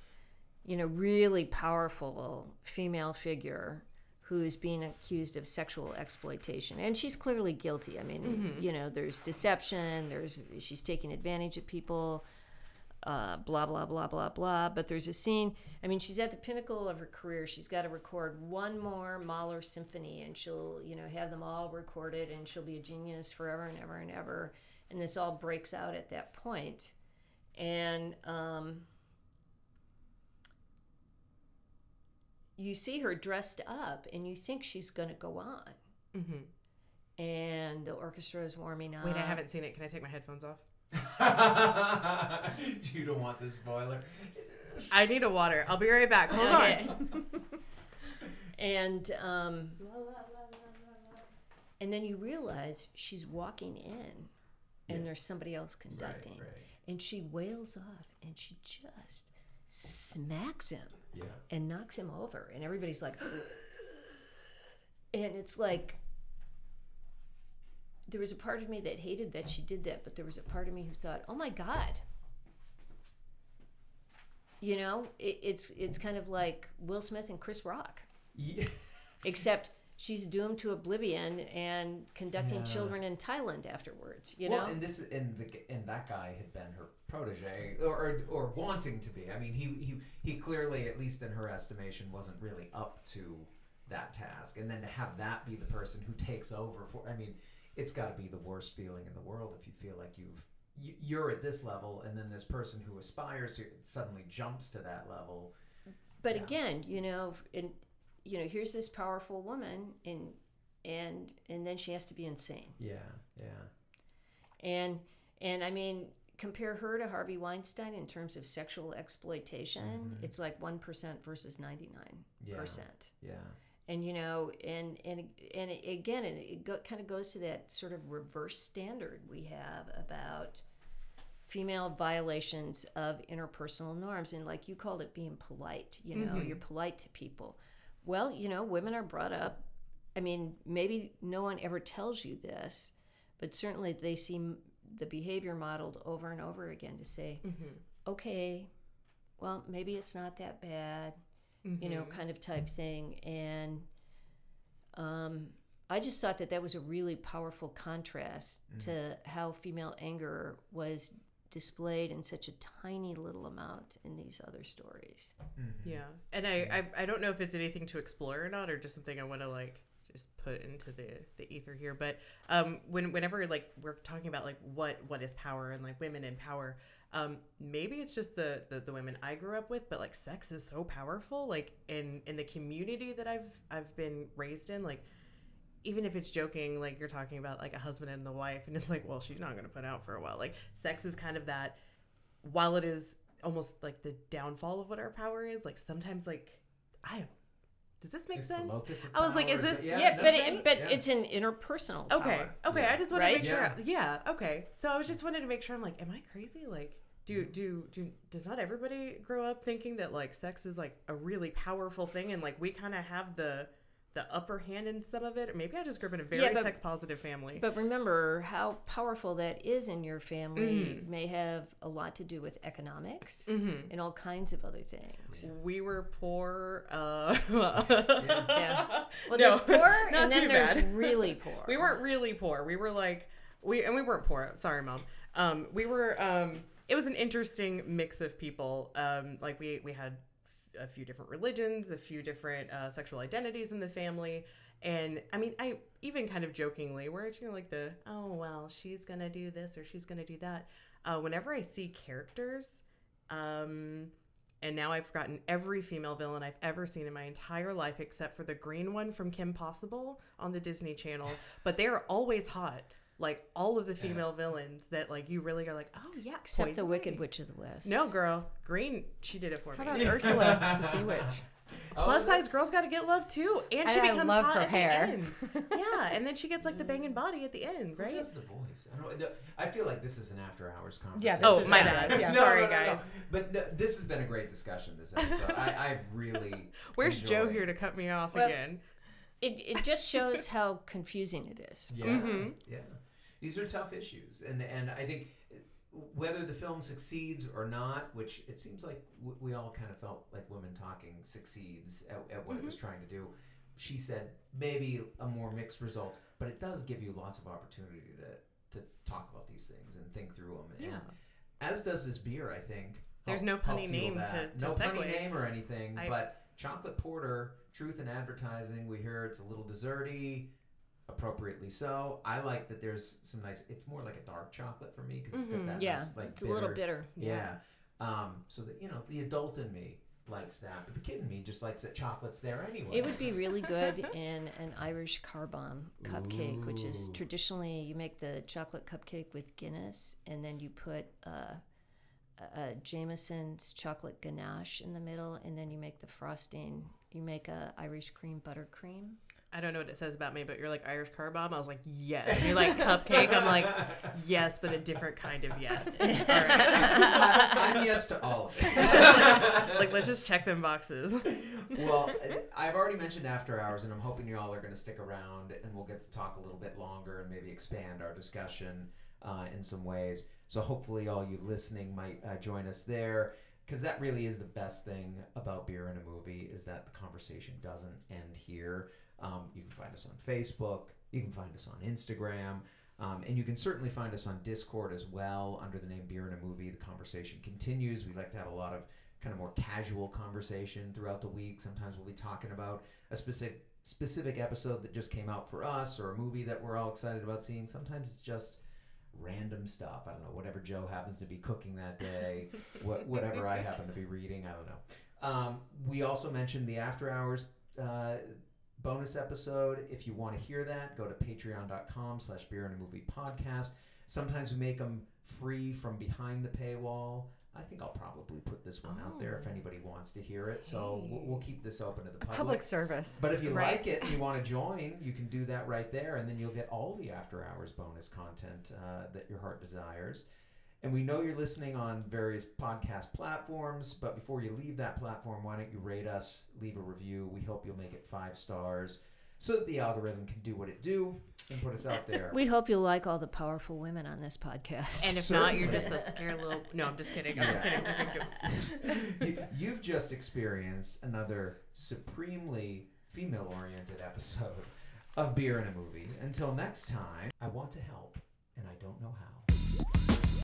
you know, really powerful female figure who's being accused of sexual exploitation, and she's clearly guilty. I mean, you know, there's deception. There's she's taking advantage of people. Uh, blah blah blah blah blah. But there's a scene. I mean, she's at the pinnacle of her career. She's got to record one more Mahler symphony, and she'll you know have them all recorded, and she'll be a genius forever and ever and ever. And this all breaks out at that point, and um, you see her dressed up, and you think she's going to go on. Mhm. And the orchestra is warming up. Wait, I haven't seen it. Can I take my headphones off? you don't want the spoiler. I need a water. I'll be right back. Hold Okay. on. and um, and then you realize she's walking in, and Yeah. there's somebody else conducting, right. and she wails off, and she just smacks him Yeah. and knocks him over, and everybody's like, and it's like. There was a part of me that hated that she did that, but there was a part of me who thought, "Oh my God, you know, it, it's it's kind of like Will Smith and Chris Rock, Yeah. except she's doomed to oblivion and conducting Yeah. children in Thailand afterwards. You well, know, and this and the and that guy had been her protege, or, or or wanting to be. I mean, he he he clearly, at least in her estimation, wasn't really up to that task. And then to have that be the person who takes over for, I mean, it's got to be the worst feeling in the world if you feel like you've you- you're at this level, and then this person who aspires to suddenly jumps to that level. but yeah. again, you know, and you know, here's this powerful woman, and and and then she has to be insane. Yeah, yeah. and and I mean compare her to Harvey Weinstein in terms of sexual exploitation. Mm-hmm. It's like one percent versus 99%. Yeah. yeah. And you know, and and and it- again, it, it go, kind of goes to that sort of reverse standard we have about female violations of interpersonal norms, and like you called it, being polite. You know, mm-hmm. you're polite to people. Well, you know, women are brought up. I mean, maybe no one ever tells you this, but certainly they see m- the behavior modeled over and over again to say, mm-hmm. okay, well, maybe it's not that bad, you know, mm-hmm. kind of type thing. And um, I just thought that that was a really powerful contrast mm. to how female anger was displayed in such a tiny little amount in these other stories. Mm-hmm. Yeah, and I, I I don't know if it's anything to explore or not, or just something I want to like just put into the the ether here. But um, when whenever like we're talking about like what what is power and like women in power, um, maybe it's just the, the the women I grew up with, but like sex is so powerful. Like in in the community that I've I've been raised in, like even if it's joking, like you're talking about like a husband and the wife, and it's like, well, she's not going to put out for a while. Like sex is kind of that, while it is almost like the downfall of what our power is, like sometimes like I. Does this make It's the sense? locus of I was like, is this it- Yeah, no, but right? it, but Yeah. it's an interpersonal Okay, power. okay. Yeah. I just wanted Right? to make Yeah. sure. Yeah, okay. So I was just mm. wanted to make sure. I'm like, am I crazy? Like, do mm. do do does not everybody grow up thinking that like sex is like a really powerful thing, and like we kind of have the the upper hand in some of it? Or maybe I just grew up in a very Yeah, but- sex positive family. But remember how powerful that is in your family may have a lot to do with economics and all kinds of other things. we were poor. Uh, Yeah. Well, No, there's poor not and then too there's bad. really poor. we weren't really poor. We were like we and we weren't poor. Sorry, mom. Um, we were. Um, it was an interesting mix of people. Um, like we we had a few different religions, a few different uh, sexual identities in the family. And I mean, I even kind of jokingly, where it's you know, like the oh well, she's gonna do this or she's gonna do that. Uh, whenever I see characters, um, and now I've forgotten every female villain I've ever seen in my entire life except for the green one from Kim Possible on the Disney Channel. But they are always hot. Like all of the female villains that like you really are like, oh yeah, Except the Wicked Witch of the West. No, girl, green. She did it for How me. about Ursula, the Sea Witch? Oh, Plus size that's- girls got to get love too, and she And I becomes love hot her at hair. the end. yeah, and then she gets like the banging mm. body at the end, Who right? does the voice? I don't. know. I feel like this is an after-hours conversation. Yeah, this Oh, is my what it bad. yeah. No, Sorry, no, no, no. guys. But no, this has been a great discussion. This episode, I, I've really. Where's Joe here to cut me off Well, again? It, it just shows how confusing it is. Yeah, Mm-hmm. yeah. These are tough issues, and and I think whether the film succeeds or not, which it seems like w- we all kind of felt like Women Talking succeeds at, at what it Mm-hmm. was trying to do. She said maybe a more mixed result, but it does give you lots of opportunity to to talk about these things and think through them. Yeah. And as does this beer, I think. There's help- no help punny name that. to- to no punny name or anything, I- but chocolate porter, truth in advertising. We hear it's a little desserty, appropriately so. I like that there's some nice. It's more like a dark chocolate for me because it's got Mhm. that Yeah, nice, like it's a little bitter. Yeah. Um. So that you know, the adult in me likes that, but the kid in me just likes that chocolate's there anyway. It would be really good in an Irish car bomb cupcake, which is traditionally you make the chocolate cupcake with Guinness, and then you put uh, a Jameson's chocolate ganache in the middle, and then you make the frosting. You make a Irish cream buttercream. I don't know what it says about me, but you're like Irish car bomb. I was like, yes. You're like cupcake. I'm like, yes, but a different kind of yes. All right. I'm yes to all of it. like, let's just check them boxes. well, I've already mentioned after hours, and I'm hoping you all are going to stick around, and we'll get to talk a little bit longer and maybe expand our discussion uh, in some ways. So hopefully, all you listening might uh, join us there. Because that really is the best thing about beer in a movie is that the conversation doesn't end here. Um, you can find us on Facebook. You can find us on Instagram. Um, and you can certainly find us on Discord as well under the name Beer in a Movie. The conversation continues. We like to have a lot of kind of more casual conversation throughout the week. Sometimes we'll be talking about a specific specific episode that just came out for us or a movie that we're all excited about seeing. Sometimes it's just random stuff. I don't know, whatever Joe happens to be cooking that day, what, whatever I happen to be reading. I don't know. Um, we also mentioned the After Hours uh, bonus episode. If you want to hear that, go to patreon.com slash beer and a movie podcast. Sometimes we make them free from behind the paywall. I think I'll probably put this one out there if Oh. anybody wants to hear it. So we'll, we'll keep this open to the public. Public service. But if you Right. like it and you want to join, you can do that right there, and then you'll get all the after hours bonus content uh, that your heart desires. And we know you're listening on various podcast platforms, but before you leave that platform, why don't you rate us, leave a review? We hope you'll make it five stars so that the algorithm can do what it do and put us out there. We hope you like all the powerful women on this podcast. And if not, you're just a scared little. No, I'm just kidding. I'm just kidding. you, you've just experienced another supremely female oriented episode of Beer in a Movie. Until next time, I want to help.